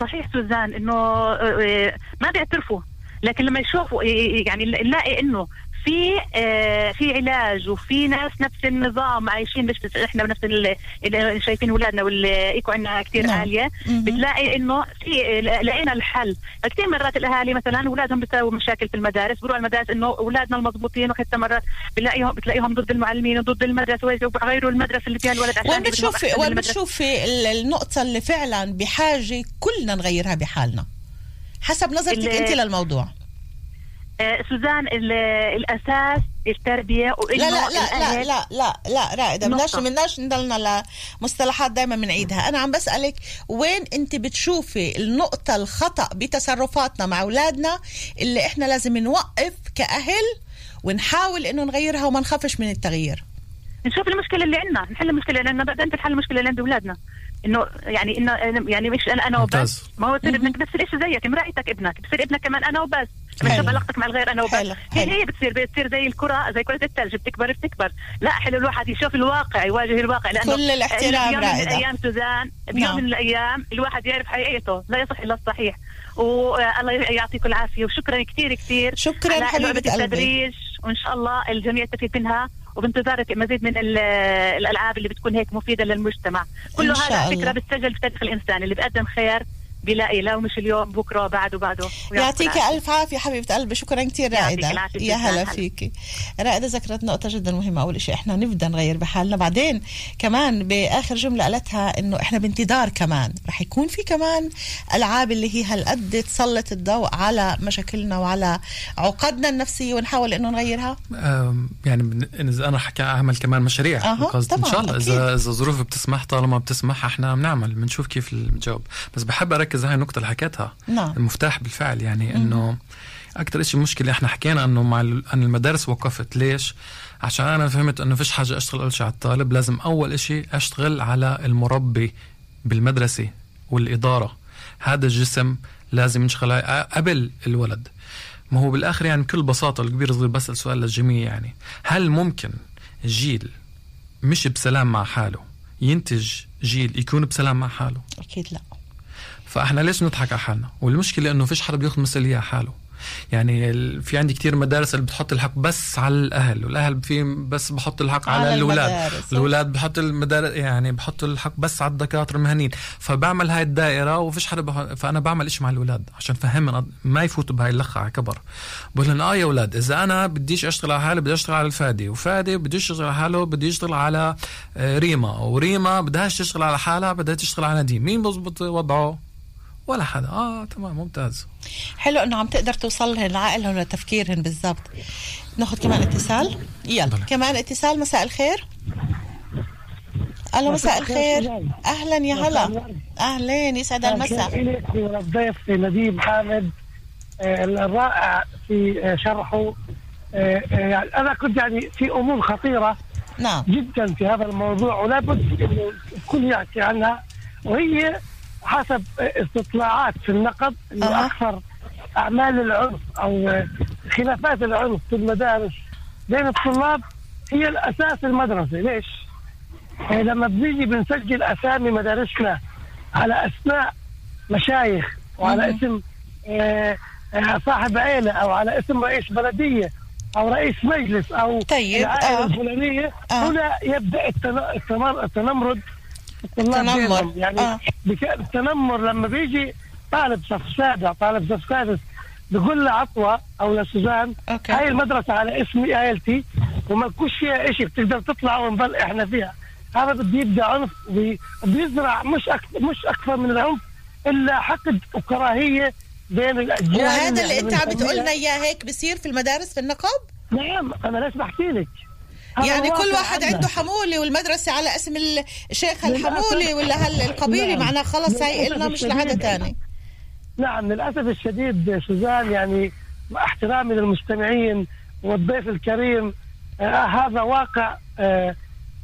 صحيح سوزان إنه آه، آه، ما بيعترفوا. لكن لما يشوفوا يعني نلاقي إنه في آه في علاج وفي ناس نفس النظام عايشين مش بس إحنا بنفس ال- اللي شايفين اولادنا والإيكو عندنا كثير نعم. عالية. بتلاقي إنه في لقينا الحل كثير مرات الأهالي مثلا اولادهم بيساووا مشاكل في المدارس بيروحوا المدارس إنه اولادنا المضبوطين وحتى مرات بتلاقيهم بتلاقيهم ضد المعلمين وضد المدرسة ويغيروا المدرسة اللي فيها الولد عشان بتشوفي أحسن من وين المدرسة. بتشوفي ال- النقطة اللي فعلا بحاجة كلنا نغيرها بحالنا حسب نظرتك أنت للموضوع سوزان ال- الأساس التربية لا لا لا لا لا لا لا رائدة بدناش. بدناش نضلنا لمصطلحات دائما بنعيدها أنا عم بسألك وين أنت بتشوفي النقطة الخطأ بتصرفاتنا مع أولادنا اللي إحنا لازم نوقف كأهل ونحاول إنه نغيرها وما نخافش من التغيير؟ نشوف المشكلة اللي عندنا نحل المشكلة لأن بعدين تنحل المشكلة اللي عند أولادنا. إنه يعني إنه يعني مش أنا أنا وبس ممتاز. ما هو تصير ابنك بتصير شيء زيك مرايتك ابنك بتصير ابنك كمان أنا وبس. بتشوف علاقتك مع الغير أنا وبس. هي. هي بتصير بتصير زي الكرة زي كرة الثلج بتكبر بتكبر لا حلو الواحد يشوف الواقع يواجه الواقع لأنه كل الاحترام بيوم من. الأيام سوزان بيوم نعم. من الأيام الواحد يعرف حقيقته لا يصح إلا الصحيح والله يعطيكم العافية وشكرا كثير كثير شكراً قلبي. التدريج وإن شاء الله الجميع يستفيد منها وبانتظار مزيد من ال- الألعاب اللي بتكون هيك مفيدة للمجتمع شاء هذا على. فكرة بتسجل في تاريخ الإنسان اللي بقدم خير بيلاقي لو مش اليوم بكرة بعده بعده يعطيك. ألف عافية حبيبة قلبي شكرا كثير يعطيك رائدة يا. هلا. فيكي رائدة ذكرت نقطة جدا مهمة أول شيء إحنا نبدا نغير بحالنا بعدين كمان بآخر جملة قالتها إنه إحنا بانتظار كمان رح يكون في كمان ألعاب اللي هي هالقد تسلط الضوء على مشاكلنا وعلى عقدنا النفسية ونحاول إنه نغيرها يعني بن- إذا أنا حكي أعمل كمان مشاريع قصد إن طبعاً، شاء الله. اذا إذا الظروف بتسمح طالما بتسمح إحنا بنعمل بنشوف كيف الجواب بس بحب أركز على هاي النقطة اللي حكيتها. نعم. المفتاح بالفعل يعني إنه أكثر شيء مشكلة إحنا حكينا إنه مع عن المدارس وقفت. ليش؟ عشان أنا فهمت إنه فيش حاجة أشتغل أول شيء على الطالب لازم أول شيء أشتغل على المربي بالمدرسة والإدارة. هذا الجسم لازم نشتغل عليه قبل الولد. ما هو بالآخر يعني بكل بساطة الكبير صغير بسأل سؤال للجميع يعني هل ممكن جيل مش بسلام مع حاله ينتج جيل يكون بسلام مع حاله؟ أكيد لا. فاحنا ليش نضحك على حالنا؟ والمشكلة إنه فيش حدا بياخذ مسؤولية على حاله. يعني في عندي كتير مدارس اللي بتحط الحق بس على الأهل والأهل في بس بحط الحق على, على الأولاد. المدارس. الأولاد بحط المدارس يعني بحط الحق بس على الدكاترة المهنيين. فبعمل هاي الدائرة وفيش حدا بح... فأنا بعمل إشي مع الأولاد عشان فهمهم ما يفوتوا بهاي اللخة على كبر. بقول لهم آه يا أولاد إذا أنا بديش أشتغل على حالي بدي أشتغل على الفادي وفادي بدي يشتغل على حاله بدي يشتغل على آه، ريما وريما بدهاش تشتغل على حالها بدها تشتغل على نديم مين بزبط وضعه؟ ولا حدا. آه تمام ممتاز. حلو إنه عم تقدر توصل لهن لعقلهم لتفكيرهم بالضبط. ناخذ كمان اتصال. يلا كمان اتصال. مساء الخير. ألو مساء الخير. أهلا يا هلا. أهلين يسعد المساء. إليك والضيف نديم حامد. آه، الرائع في آه، شرحه. آه، أنا كنت يعني في أمور خطيرة نعم. جدا في هذا الموضوع ولا بد إنه الكل يحكي عنها. وهي حسب استطلاعات في النقد إنه أها. أكثر أعمال العنف أو خلافات العنف في المدارس بين الطلاب هي الأساس المدرسة ليش؟ آه، لما بنيجي بنسجل أسامي مدارسنا على أسماء مشايخ وعلى. اسم آه، آه، صاحب عيلة أو على اسم رئيس بلدية أو رئيس مجلس أو طيب، العائلة آه. الفلانية آه. هنا يبدأ التن- التنمر- التنمرد التنمر. بينهم. يعني آه. التنمر لما بيجي طالب صف سابع طالب صف سادس بيقول لعطوة أو لسوزان أوكي. هاي المدرسة على اسمي عائلتي وما لكوش فيها شيء بتقدر تطلع ونضل إحنا فيها هذا بده يبدا عنف وبي- وبيزرع مش أكثر مش أكثر من العنف إلا حقد وكراهية بين الأجيال وهذا اللي أنت عم بنسميها- بتقولنا إياه هيك بصير في المدارس في النقاب نعم أنا ليش بحكي لك يعني كل واحد عندنا. عنده حمولي والمدرسة على اسم الشيخ للأسف. الحمولي ولا هل القبيلي نعم. معناه خلص هاي للأسف إلنا مش. لحدا تاني نعم للأسف الشديد سوزان يعني احترامي للمستمعين والضيف الكريم آه هذا واقع آه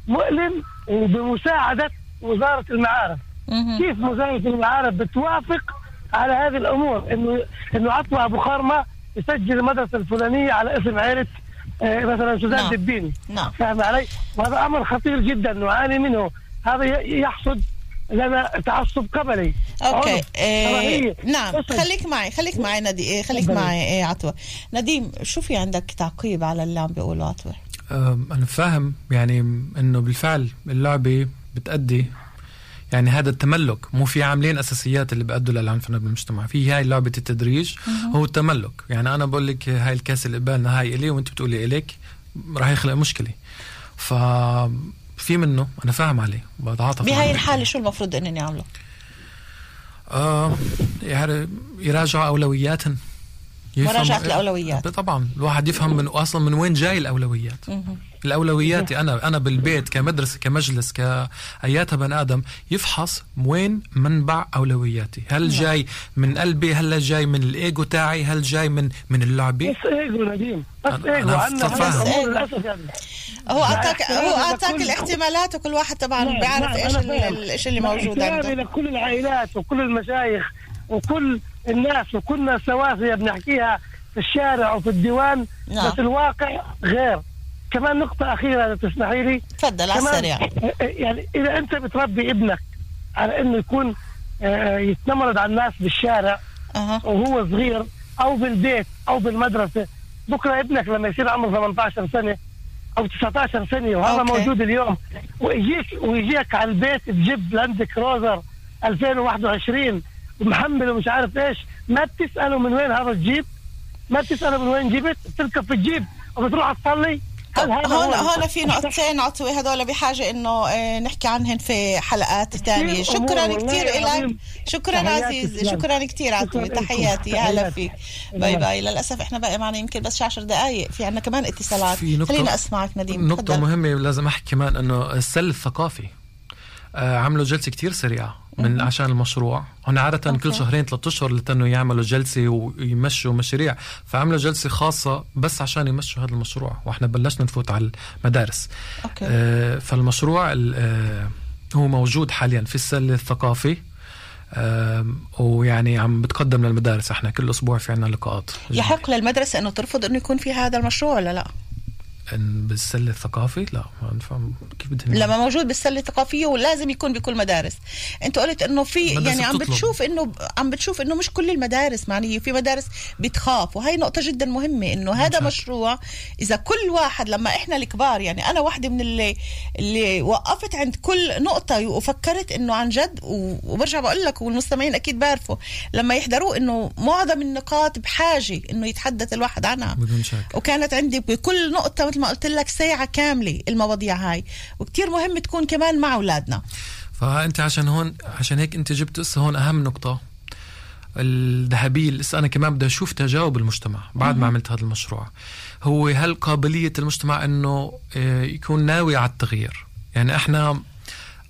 مؤلم وبمساعدة وزارة المعارف كيف وزارة المعارف بتوافق على هذه الأمور انه إنه عطوة أبو خرمة يسجل المدرسة الفلانية على اسم عائله آه مثلا سوزان نعم. دبيني نعم فاهم علي؟ وهذا أمر خطير جدا نعاني منه هذا ي- يحصد لنا تعصب قبلي okay إيه. نعم أسد. خليك معي خليك معي ندي إيه خليك. معي إيه عطوة نديم شو في عندك تعقيب على اللي عم بيقوله عطوة أنا فاهم يعني إنه بالفعل اللعبة بتأدي يعني هذا التملك مو في عاملين أساسيات اللي بيأدوا للعنف بالمجتمع في هاي لعبة التدريج. هو التملك يعني أنا بقول لك هاي الكاس اللي قبالنا هاي إلي وأنت بتقولي إليك راح يخلق مشكلة ف في منه أنا فاهم عليه بتعاطف بهاي معه. الحالة شو المفروض انني اعمله آه يعني يراجعوا أولوياتهم يفهموا- مراجعة الأولويات. طبعا الواحد يفهم من أصلا من وين جاي الأولويات. الأولويات. أنا أنا بالبيت كمدرسة كمجلس كاياتها بني آدم يفحص وين منبع أولوياتي. هل نعم. جاي من قلبي؟ هل جاي من الإيجو تاعي؟ هل جاي من من اللعبة؟ بس إيجو نديم. بس إيجو. للأسف يعني. هو أعطاك هو أعطاك الاحتمالات وكل واحد طبعا نعم، بيعرف نعم، إيش إيش اللي موجود عنده لكل العائلات وكل المشايخ وكل الناس وكلنا سواسية بنحكيها في الشارع وفي الديوان نعم. بس الواقع غير. كمان نقطة أخيرة إذا تسمحي لي. تفضل على السريع. يعني إذا أنت بتربي ابنك على إنه يكون آه، يتنمرد على الناس بالشارع وهو صغير أو بالبيت أو بالمدرسة بكرة ابنك لما يصير عمره 18 سنة أو 19 سنة وهذا okay. موجود اليوم ويجيك ويجيك على البيت تجيب لاند كروزر 2021 ومحمل ومش عارف إيش. ما بتسأله من وين هذا الجيب؟ ما بتسأله من وين جبت؟ بتركب في الجيب وبتروح تصلي. هون هو هون في نقطتين عطوة هدول بحاجة إنه آه، نحكي عنهن في حلقات تانية. أمور. شكرا كثير لك العظيم. شكرا عزيز. شكرا كثير لكم. تحياتي. يا هلا. فيك. باي باي. للأسف إحنا باقي معنا يمكن بس 10 دقائق في عندنا كمان اتصالات. في نقطة- خلينا أسمعك نديم. نقطة. مهمة لازم أحكي كمان إنه السل الثقافي عملوا جلسة كتير سريعة من. عشان المشروع هن عادة أوكي. كل شهرين ثلاثة أشهر لتنو يعملوا جلسة ويمشوا مشاريع فعملوا جلسة خاصة بس عشان يمشوا هذا المشروع وإحنا بلشنا نفوت على المدارس أوكي. آه فالمشروع ال- آه هو موجود حاليا في السل الثقافي ويعني عم بتقدم للمدارس إحنا كل أسبوع في عنا لقاءات يحق للمدرسة إنه ترفض إنه يكون في هذا المشروع ولا لا؟ إن بالسل الثقافي؟ لا ما نفهم كيف بدهم لما موجود بالسله الثقافيه ولازم يكون بكل مدارس. أنت قلت إنه في يعني عم بتطلب. بتشوف إنه عم بتشوف إنه مش كل المدارس معنيه في مدارس بتخاف وهي نقطة جدا مهمة إنه هذا مشروع إذا كل واحد لما إحنا الكبار يعني أنا واحدة من اللي اللي وقفت عند كل نقطة وفكرت إنه عن جد وبرجع بقول لك والمستمعين أكيد بيعرفوا لما يحضروا إنه معظم النقاط بحاجة إنه يتحدث الواحد عنها. بدون شك. وكانت عندي بكل نقطة مثل ما قلت لك ساعة كاملة المواضيع هاي. وكتير مهم تكون كمان مع أولادنا. فأنت عشان هون عشان هيك أنت جبت هسه هون أهم نقطة. الذهبيه لسه أنا كمان بدي أشوف تجاوب المجتمع بعد ما. عملت هذا المشروع. هو هل قابلية المجتمع إنه آه، يكون ناوي على التغيير؟ يعني إحنا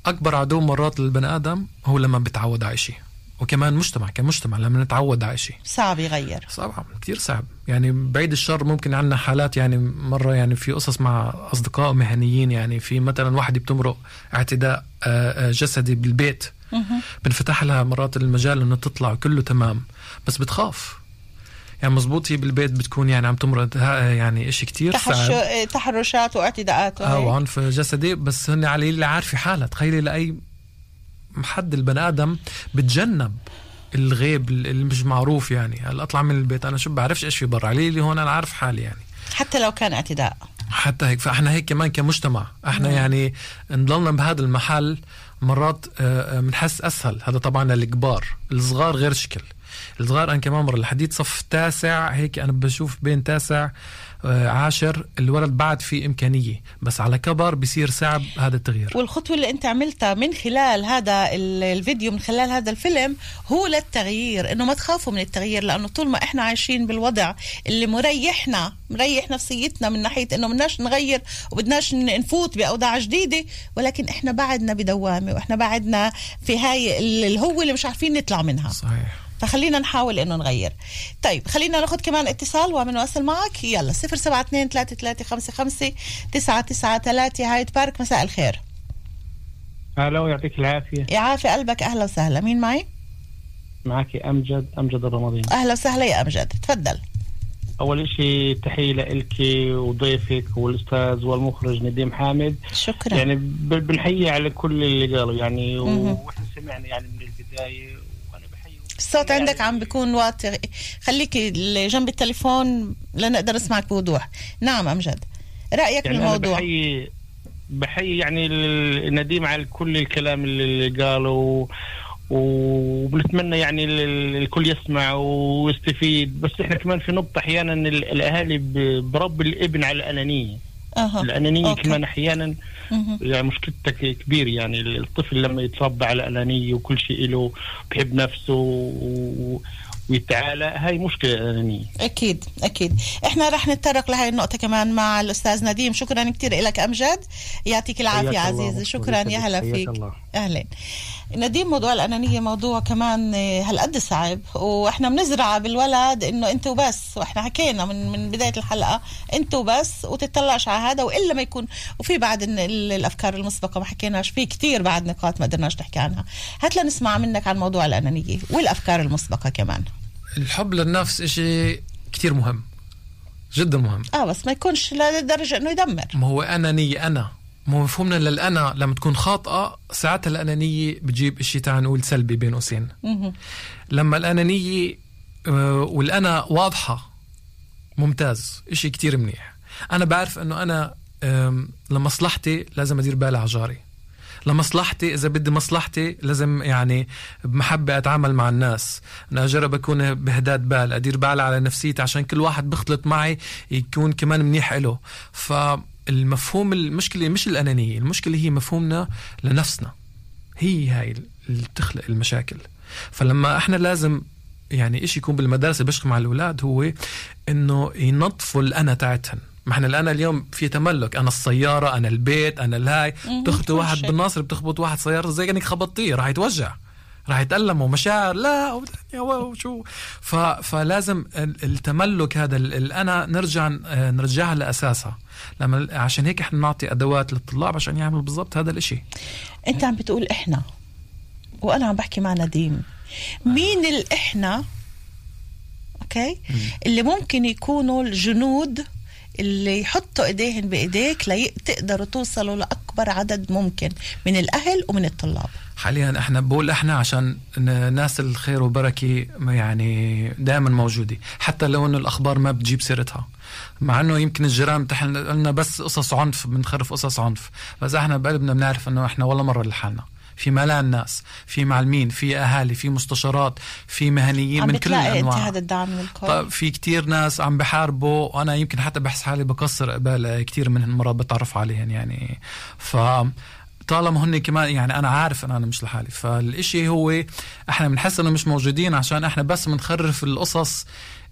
أكبر عدو مرات للبني آدم هو لما بتعود على شيء وكمان مجتمع كمجتمع لما نتعود على شيء صعب يغير. صعب كتير صعب. يعني بعيد الشر ممكن عندنا حالات يعني مرة يعني في قصص مع أصدقاء مهنيين يعني في مثلا واحدة بتمرق اعتداء آه، آه، جسدي بالبيت. بنفتح لها مرات المجال إنه تطلع كله تمام بس بتخاف. يعني مزبوط هي بالبيت بتكون يعني عم تمرض ها- يعني إشي كتير. صعب. تحرشات واعتداءات آه. وعنف جسدي بس هن على اللي عارفة حالها. تخيلي لأي حد البني آدم بتجنب الغيب اللي مش معروف يعني. هلا أطلع من البيت؟ أنا شو بعرفش إيش في برا. علي اللي هون أنا عارف حالي يعني. حتى لو كان اعتداء. حتى هيك. فإحنا هيك كمان كمجتمع إحنا مم. يعني نضلنا بهذا المحل مرات آه، آه، بنحس أسهل. هذا طبعا للكبار الصغار غير شكل. الصغار أنا كمان مرة لحديت صف تاسع هيك أنا بشوف بين تاسع آه، عاشر الولد بعد في إمكانية بس على كبر بصير صعب هذا التغيير. والخطوة اللي أنت عملتها من خلال هذا ال- الفيديو من خلال هذا الفيلم هو للتغيير إنه ما تخافوا من التغيير لأنه طول ما إحنا عايشين بالوضع اللي مريحنا مريح نفسيتنا من ناحية إنه بدناش نغير وبدناش نفوت بأوضاع جديدة ولكن إحنا بعدنا بدوامة وإحنا بعدنا في هاي ال- الهوة اللي مش عارفين نطلع منها. صحيح. فخلينا نحاول إنه نغير. طيب خلينا ناخذ كمان اتصال وبنواصل معك. يلا 072 3355 993 هاي بارك مساء الخير. هلا ويعطيك العافية. يعافي قلبك أهلا وسهلا. مين معي؟ معك أمجد أمجد الرمضين أهلا وسهلا يا أمجد تفضل. أول شيء تحية لك وضيفك والأستاذ والمخرج نديم حامد. شكرا. يعني بنحيي على كل اللي قالوا يعني مهم. وإحنا سمعنا يعني من البداية الصوت عندك عم بيكون واطي. خليك جنب التليفون لنقدر نسمعك بوضوح. نعم أمجد. رأيك يعني بالموضوع؟ بحيي بحيي يعني نديم على كل الكلام اللي قاله وبنتمنى يعني ال- ال- الكل يسمع ويستفيد. بس إحنا كمان في نقطة أحيانا ال- الأهالي ب- بربي الإبن على الأنانية. أها. الانانية أوكي. كمان أحيانا. يعني مشكلتك كبير يعني الطفل لما يتربى على أنانية وكل شيء له بحب نفسه و- ويتعالى هاي مشكلة الانانية أكيد أكيد إحنا رح نتطرق لهي النقطة كمان مع الأستاذ نديم شكرا كثير لك أمجد يعطيك العافية عزيزي شكرا يا. هلا فيك الله. أهلا نديم موضوع الانانيه موضوع كمان آه، هالقد صعب. وإحنا بنزرع بالولد إنه أنت وبس. وإحنا حكينا من من بداية الحلقة أنت وبس وتطلعش على هذا. وإلا ما يكون. وفي بعد إن ال- الأفكار المسبقة ما حكيناش في كثير بعد نقاط ما قدرناش نحكي عنها. هات لنسمع منك عن موضوع الأنانية والأفكار المسبقة كمان. الحب للنفس إشي كتير مهم جدا مهم. آه بس ما يكونش لدرجة إنه يدمر. ما هو ما هو مفهومنا للأنا لما تكون خاطئة ساعتها الأنانية بتجيب إشي تعال نقول سلبي بين قوسين. لما الأنانية آه، والأنا واضحة ممتاز إشي كتير منيح. أنا بعرف أنه أنا لمصلحتي لازم أدير بالي على جاري. لمصلحتي إذا بدي مصلحتي لازم يعني بمحبة أتعامل مع الناس. أنا أجرب أكون بهداد بال أدير بالي على نفسيتي عشان كل واحد بيختلط معي يكون كمان منيح له فالمفهوم المشكلة مش الأنانية المشكلة هي مفهومنا لنفسنا. هي هاي اللي بتخلق المشاكل. فلما إحنا لازم يعني إشي يكون بالمدارس اللي بيشتغل مع الأولاد هو إنه ينظفوا الأنا تاعتهم ما إحنا الان اليوم في تملك. أنا السيارة أنا البيت أنا الهاي. بتخبط واحد. بالناصر بتخبط واحد سيارة زي كانك خبطتيه راح يتوجع. راح يتألم ومشاعر لا و- يا واو شو. ف... فلازم ال- التملك هذا ال- الانا نرجع آه، نرجعها لأساسها. لما عشان هيك إحنا نعطي أدوات للطلاب عشان يعملوا بالضبط هذا الإشي. أنت عم بتقول إحنا وأنا عم بحكي مع نديم. مين الاحنا أوكي؟ اللي ممكن يكونوا الجنود اللي يحطوا إيديهن بإيديك لتقدروا توصلوا لأكبر عدد ممكن من الأهل ومن الطلاب. حاليا إحنا بقول إحنا عشان ناس الخير وبركة يعني دائما موجودة. حتى لو إنه الأخبار ما بتجيب سيرتها. مع إنه يمكن الجيران تحن لنا بس قصص عنف بنخرف قصص عنف. بس إحنا بقلبنا بنعرف إنه إحنا ولا مرة لحالنا. في ملان ناس في معلمين في أهالي في مستشارات في مهنيين من كل الأنواع. هذا الدعم من الكل طيب في كتير ناس عم بحاربوا. وأنا يمكن حتى بحس حالي بكسر قبال كتير من المرات بتعرف عليهم يعني. ف طالما هن كمان يعني أنا عارف إن أنا مش لحالي. فالإشي هو إحنا بنحس إنه مش موجودين عشان إحنا بس بنخرف القصص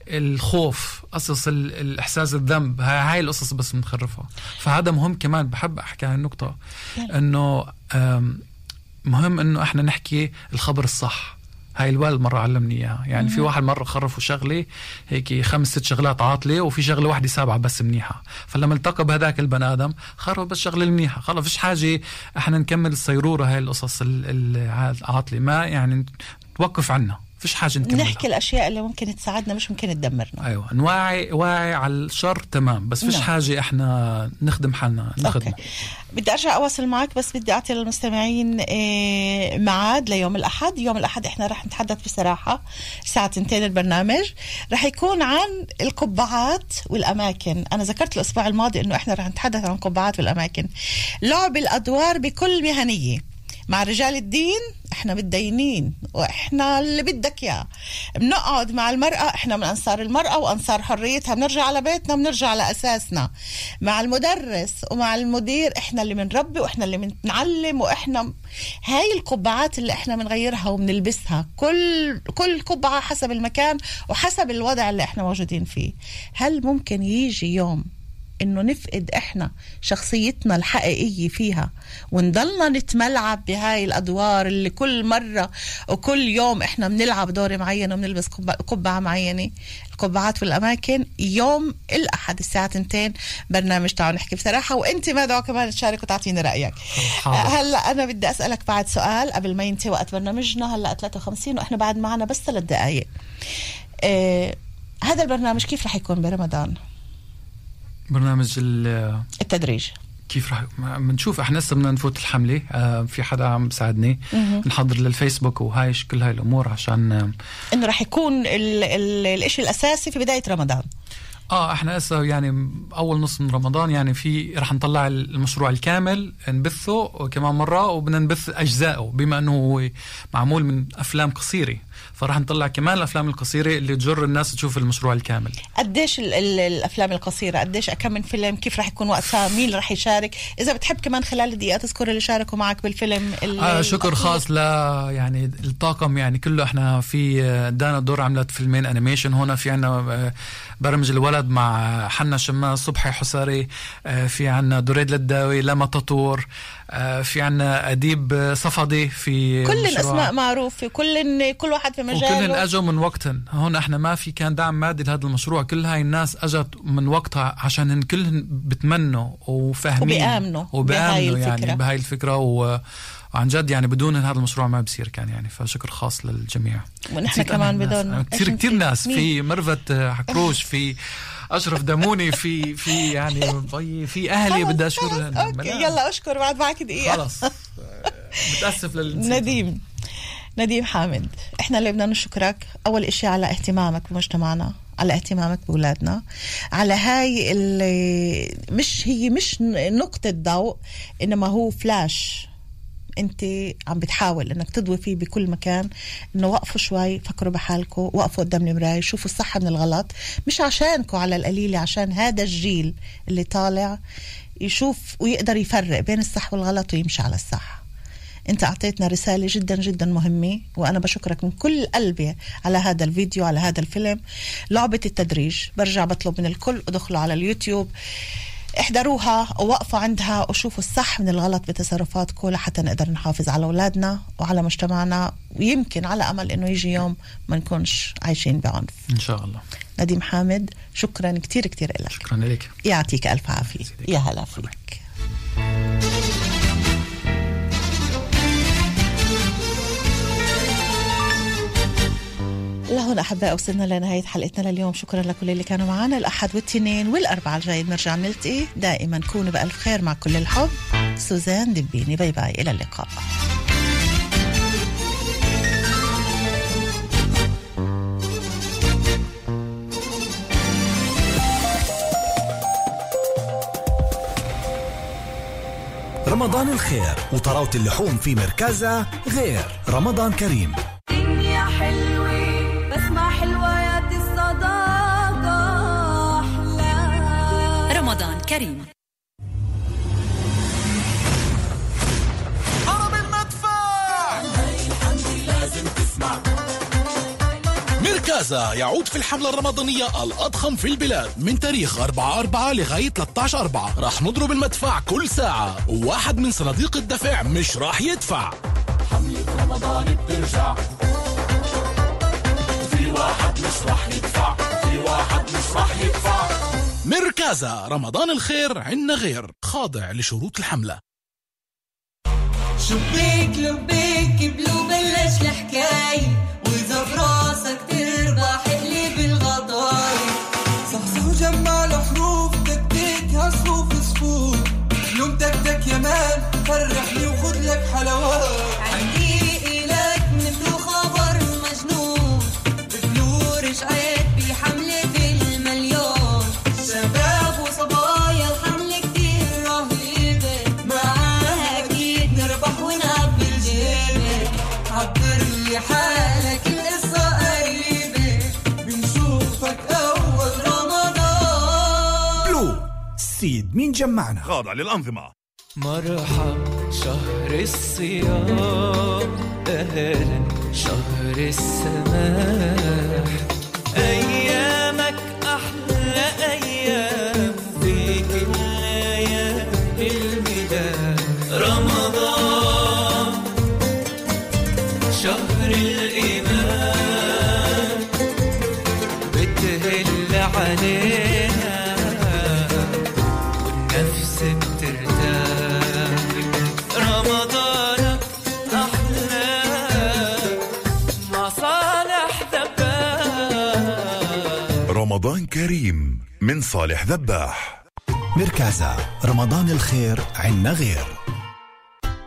الخوف قصص ال- الإحساس الذنب. هاي, هاي القصص بس بنخرفها. فهذا مهم كمان. بحب أحكي عن النقطة. إنه مهم إنه إحنا نحكي الخبر الصح. هاي الوالد مرة علمني إياها. يعني في مهم. واحد مرة خرفوا شغلة هيك خمس ست شغلات عاطلة وفي شغلة واحدة سابعة بس منيحة. فلما التقى بهذاك البني آدم خرف بس شغلة المنيحة. خلص فيش حاجة إحنا نكمل الصيرورة هاي القصص ال- العاطلة ما يعني توقف عنا فيش حاجة نكملها. نحكي الأشياء اللي ممكن تساعدنا مش ممكن تدمرنا. أيوه. نواعي واعي على الشر تمام. بس فيش نعم. حاجة إحنا نخدم حالنا نخدم. بدي أرجع أواصل معك بس بدي أعطي للمستمعين آه، ميعاد ليوم الأحد. يوم الأحد إحنا رح نتحدث بصراحة الساعة 2 البرنامج. رح يكون عن القبعات والأماكن. أنا ذكرت الأسبوع الماضي إنه إحنا رح نتحدث عن القبعات والأماكن. لعب الأدوار بكل مهنية. مع رجال الدين إحنا متدينين وإحنا اللي بدك إياه. بنقعد مع المرأة إحنا من أنصار المرأة وأنصار حريتها. بنرجع على بيتنا بنرجع على أساسنا. مع المدرس ومع المدير إحنا اللي بنربي وإحنا اللي بنعلم وإحنا هاي القبعات اللي إحنا بنغيرها وبنلبسها. كل كل قبعة حسب المكان وحسب الوضع اللي إحنا موجودين فيه. هل ممكن يجي يوم إنه نفقد إحنا شخصيتنا الحقيقية فيها. ونضلنا نتملعب بهاي الأدوار اللي كل مرة وكل يوم إحنا بنلعب دور معين وبنلبس قبعه قبعة معينة. القبعات والأماكن يوم الأحد الساعة 2 برنامج تعالوا نحكي بصراحة. وإنت مدعو كمان تشارك وتعطيني رأيك؟ حاضر. هلأ أنا بدي أسألك بعد سؤال قبل ما ينتهي وقت برنامجنا. هلأ 53 وإحنا بعد معنا بس ثلاث دقائق آه هذا البرنامج كيف رح يكون برمضان؟ برنامج ال- التدريج. كيف رح بنشوف إحنا هسه بدنا نفوت الحملة. آه في حدا عم بيساعدني. نحضر للفيسبوك وهاي كل هاي الأمور عشان آه، إنه رح يكون ال ال الإشي الأساسي في بداية رمضان. آه إحنا هسه يعني أول نص من رمضان يعني في رح نطلع المشروع الكامل نبثه كمان مرة وبدنا نبث أجزائه بما إنه هو معمول من أفلام قصيرة. فرح نطلع كمان الأفلام القصيرة اللي تجر الناس تشوف المشروع الكامل. قديش ال ال الأفلام القصيرة قديش كم من فيلم كيف رح يكون وقتها مين رح يشارك؟ إذا بتحب كمان خلال الدقيقه تذكر اللي شاركوا معك بالفيلم ال- آه شكر الأخير. خاص ل يعني الطاقم يعني كله إحنا في آه، دانا دور عملت فيلمين animation هنا في عنا برمج الولد مع حنا شماس صبحي حساري آه، في عنا دريد للداوي لما تطور آه، في عنا أديب آه، صفدي في كل الاسماء معروفة كل كل واحد في وكلهم مجاله. أجوا من وقتهم هون إحنا ما في كان دعم مادي لهذا المشروع. كل هاي الناس أجت من وقتها عشان هن كلهم بتمنوا وفاهمين. وبيآمنوا الفكرة. يعني بهاي الفكرة. و... وعن جد يعني بدون هذا المشروع ما بصير كان يعني. فشكر خاص للجميع. ونحن كمان بدون. كثير كثير؟ ناس؟ في مرفت حكروش في أشرف دموني في في يعني في أهلي بدي أشكر أوكي يلا أشكر بعد معك دقيقه خلص متأسف لل نديم حامد إحنا اللي بدنا نشكرك. أول إشي على اهتمامك بمجتمعنا على اهتمامك بأولادنا. على هاي اللي مش هي مش نقطة ضوء إنما هو فلاش أنت عم بتحاول إنك تضوي فيه بكل مكان. إنه وقفوا شوي فكروا بحالكم وقفوا قدام المراية شوفوا الصح من الغلط. مش عشانكم على القليلة عشان هذا الجيل اللي طالع يشوف ويقدر يفرق بين الصح والغلط ويمشي على الصح. انت اعطيتنا رسالة جدا جدا مهمة وأنا بشكرك من كل قلبي على هذا الفيديو على هذا الفيلم. لعبة التدريج برجع بطلب من الكل ادخلوا على اليوتيوب احضروها ووقفوا عندها وشوفوا الصح من الغلط بتصرفاتكم لحتى نقدر نحافظ على أولادنا وعلى مجتمعنا. ويمكن على أمل إنه يجي يوم ما نكونش عايشين بعنف. إن شاء الله. نديم حامد شكرا كتير كتير لك شكرا لك يعطيك ألف عافية. يا هلا فيك. لهون أحبائي وصلنا لنهاية حلقتنا لليوم. شكرا لكل اللي كانوا معنا. الأحد والاثنين والأربعاء الجاي بنرجع نلتقي. دائما كونوا بألف خير مع كل الحب. سوزان دبيني bye bye. إلى اللقاء. رمضان الخير. وطراوة اللحوم في مركزها غير. رمضان كريم. ميركازا يعود في الحملة الرمضانية الأضخم في البلاد من تاريخ 4 4 لغاية 13 4 راح نضرب المدفع كل ساعة. وواحد من صناديق الدفع مش راح يدفع. حملة رمضان بترجع في واحد مش راح يدفع في واحد مش راح يدفع ميركازا رمضان الخير عنا غير. خاضع لشروط الحملة. شبيك لبيك بلو بلش الحكاية. فرحني وخذ لك حلوات عندي إلك مثل خبر مجنون. بفلور رجعت بحملة المليون شباب وصبايا الحملة كتير رهيبة معاها أكيد نربح ونعبي الجيبة عبر لي حالك القصة قريبة. بنشوفك أول رمضان. بلو سيد مين جمعنا؟ خاضع للأنظمة مرحب شهر الصيام. أهلا شهر السماح أيامك أحلى أيام. في كل ليالي الميلاد رمضان شهر الإيمان. بتهل علينا كريم من صالح ذباح. مركزة رمضان الخير عنا غير.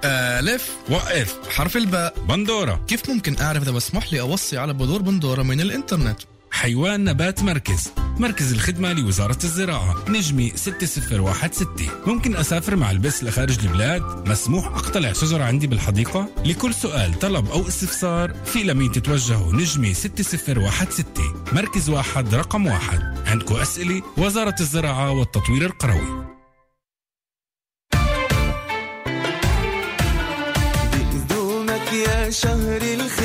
ألف وقف حرف الباء. بندورة. كيف ممكن أعرف إذا بسمح لي أوصي على بذور بندورة من الإنترنت؟ حيوان نبات مركز. مركز الخدمة لوزارة الزراعة. نجمي 6016 ممكن أسافر مع البس لخارج البلاد؟ مسموح أقتلع شجرة عندي بالحديقة؟ لكل سؤال طلب أو استفسار في لمين تتوجهوا؟ نجمي 6016 مركز واحد رقم واحد. عندكم أسئلة؟ وزارة الزراعة والتطوير القروي. بقدومك يا شهر الخير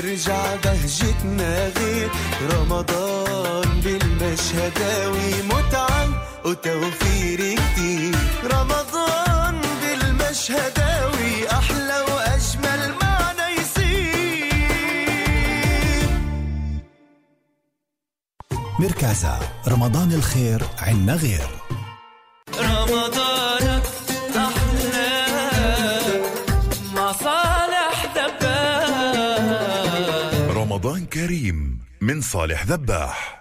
ترجع بهجتنا غير رمضان بالمشهداوي متعة وتوفير كتير رمضان بالمشهداوي أحلى وأجمل معنا يصير. مركزة رمضان الخير عنا غير. كريم من صالح ذباح.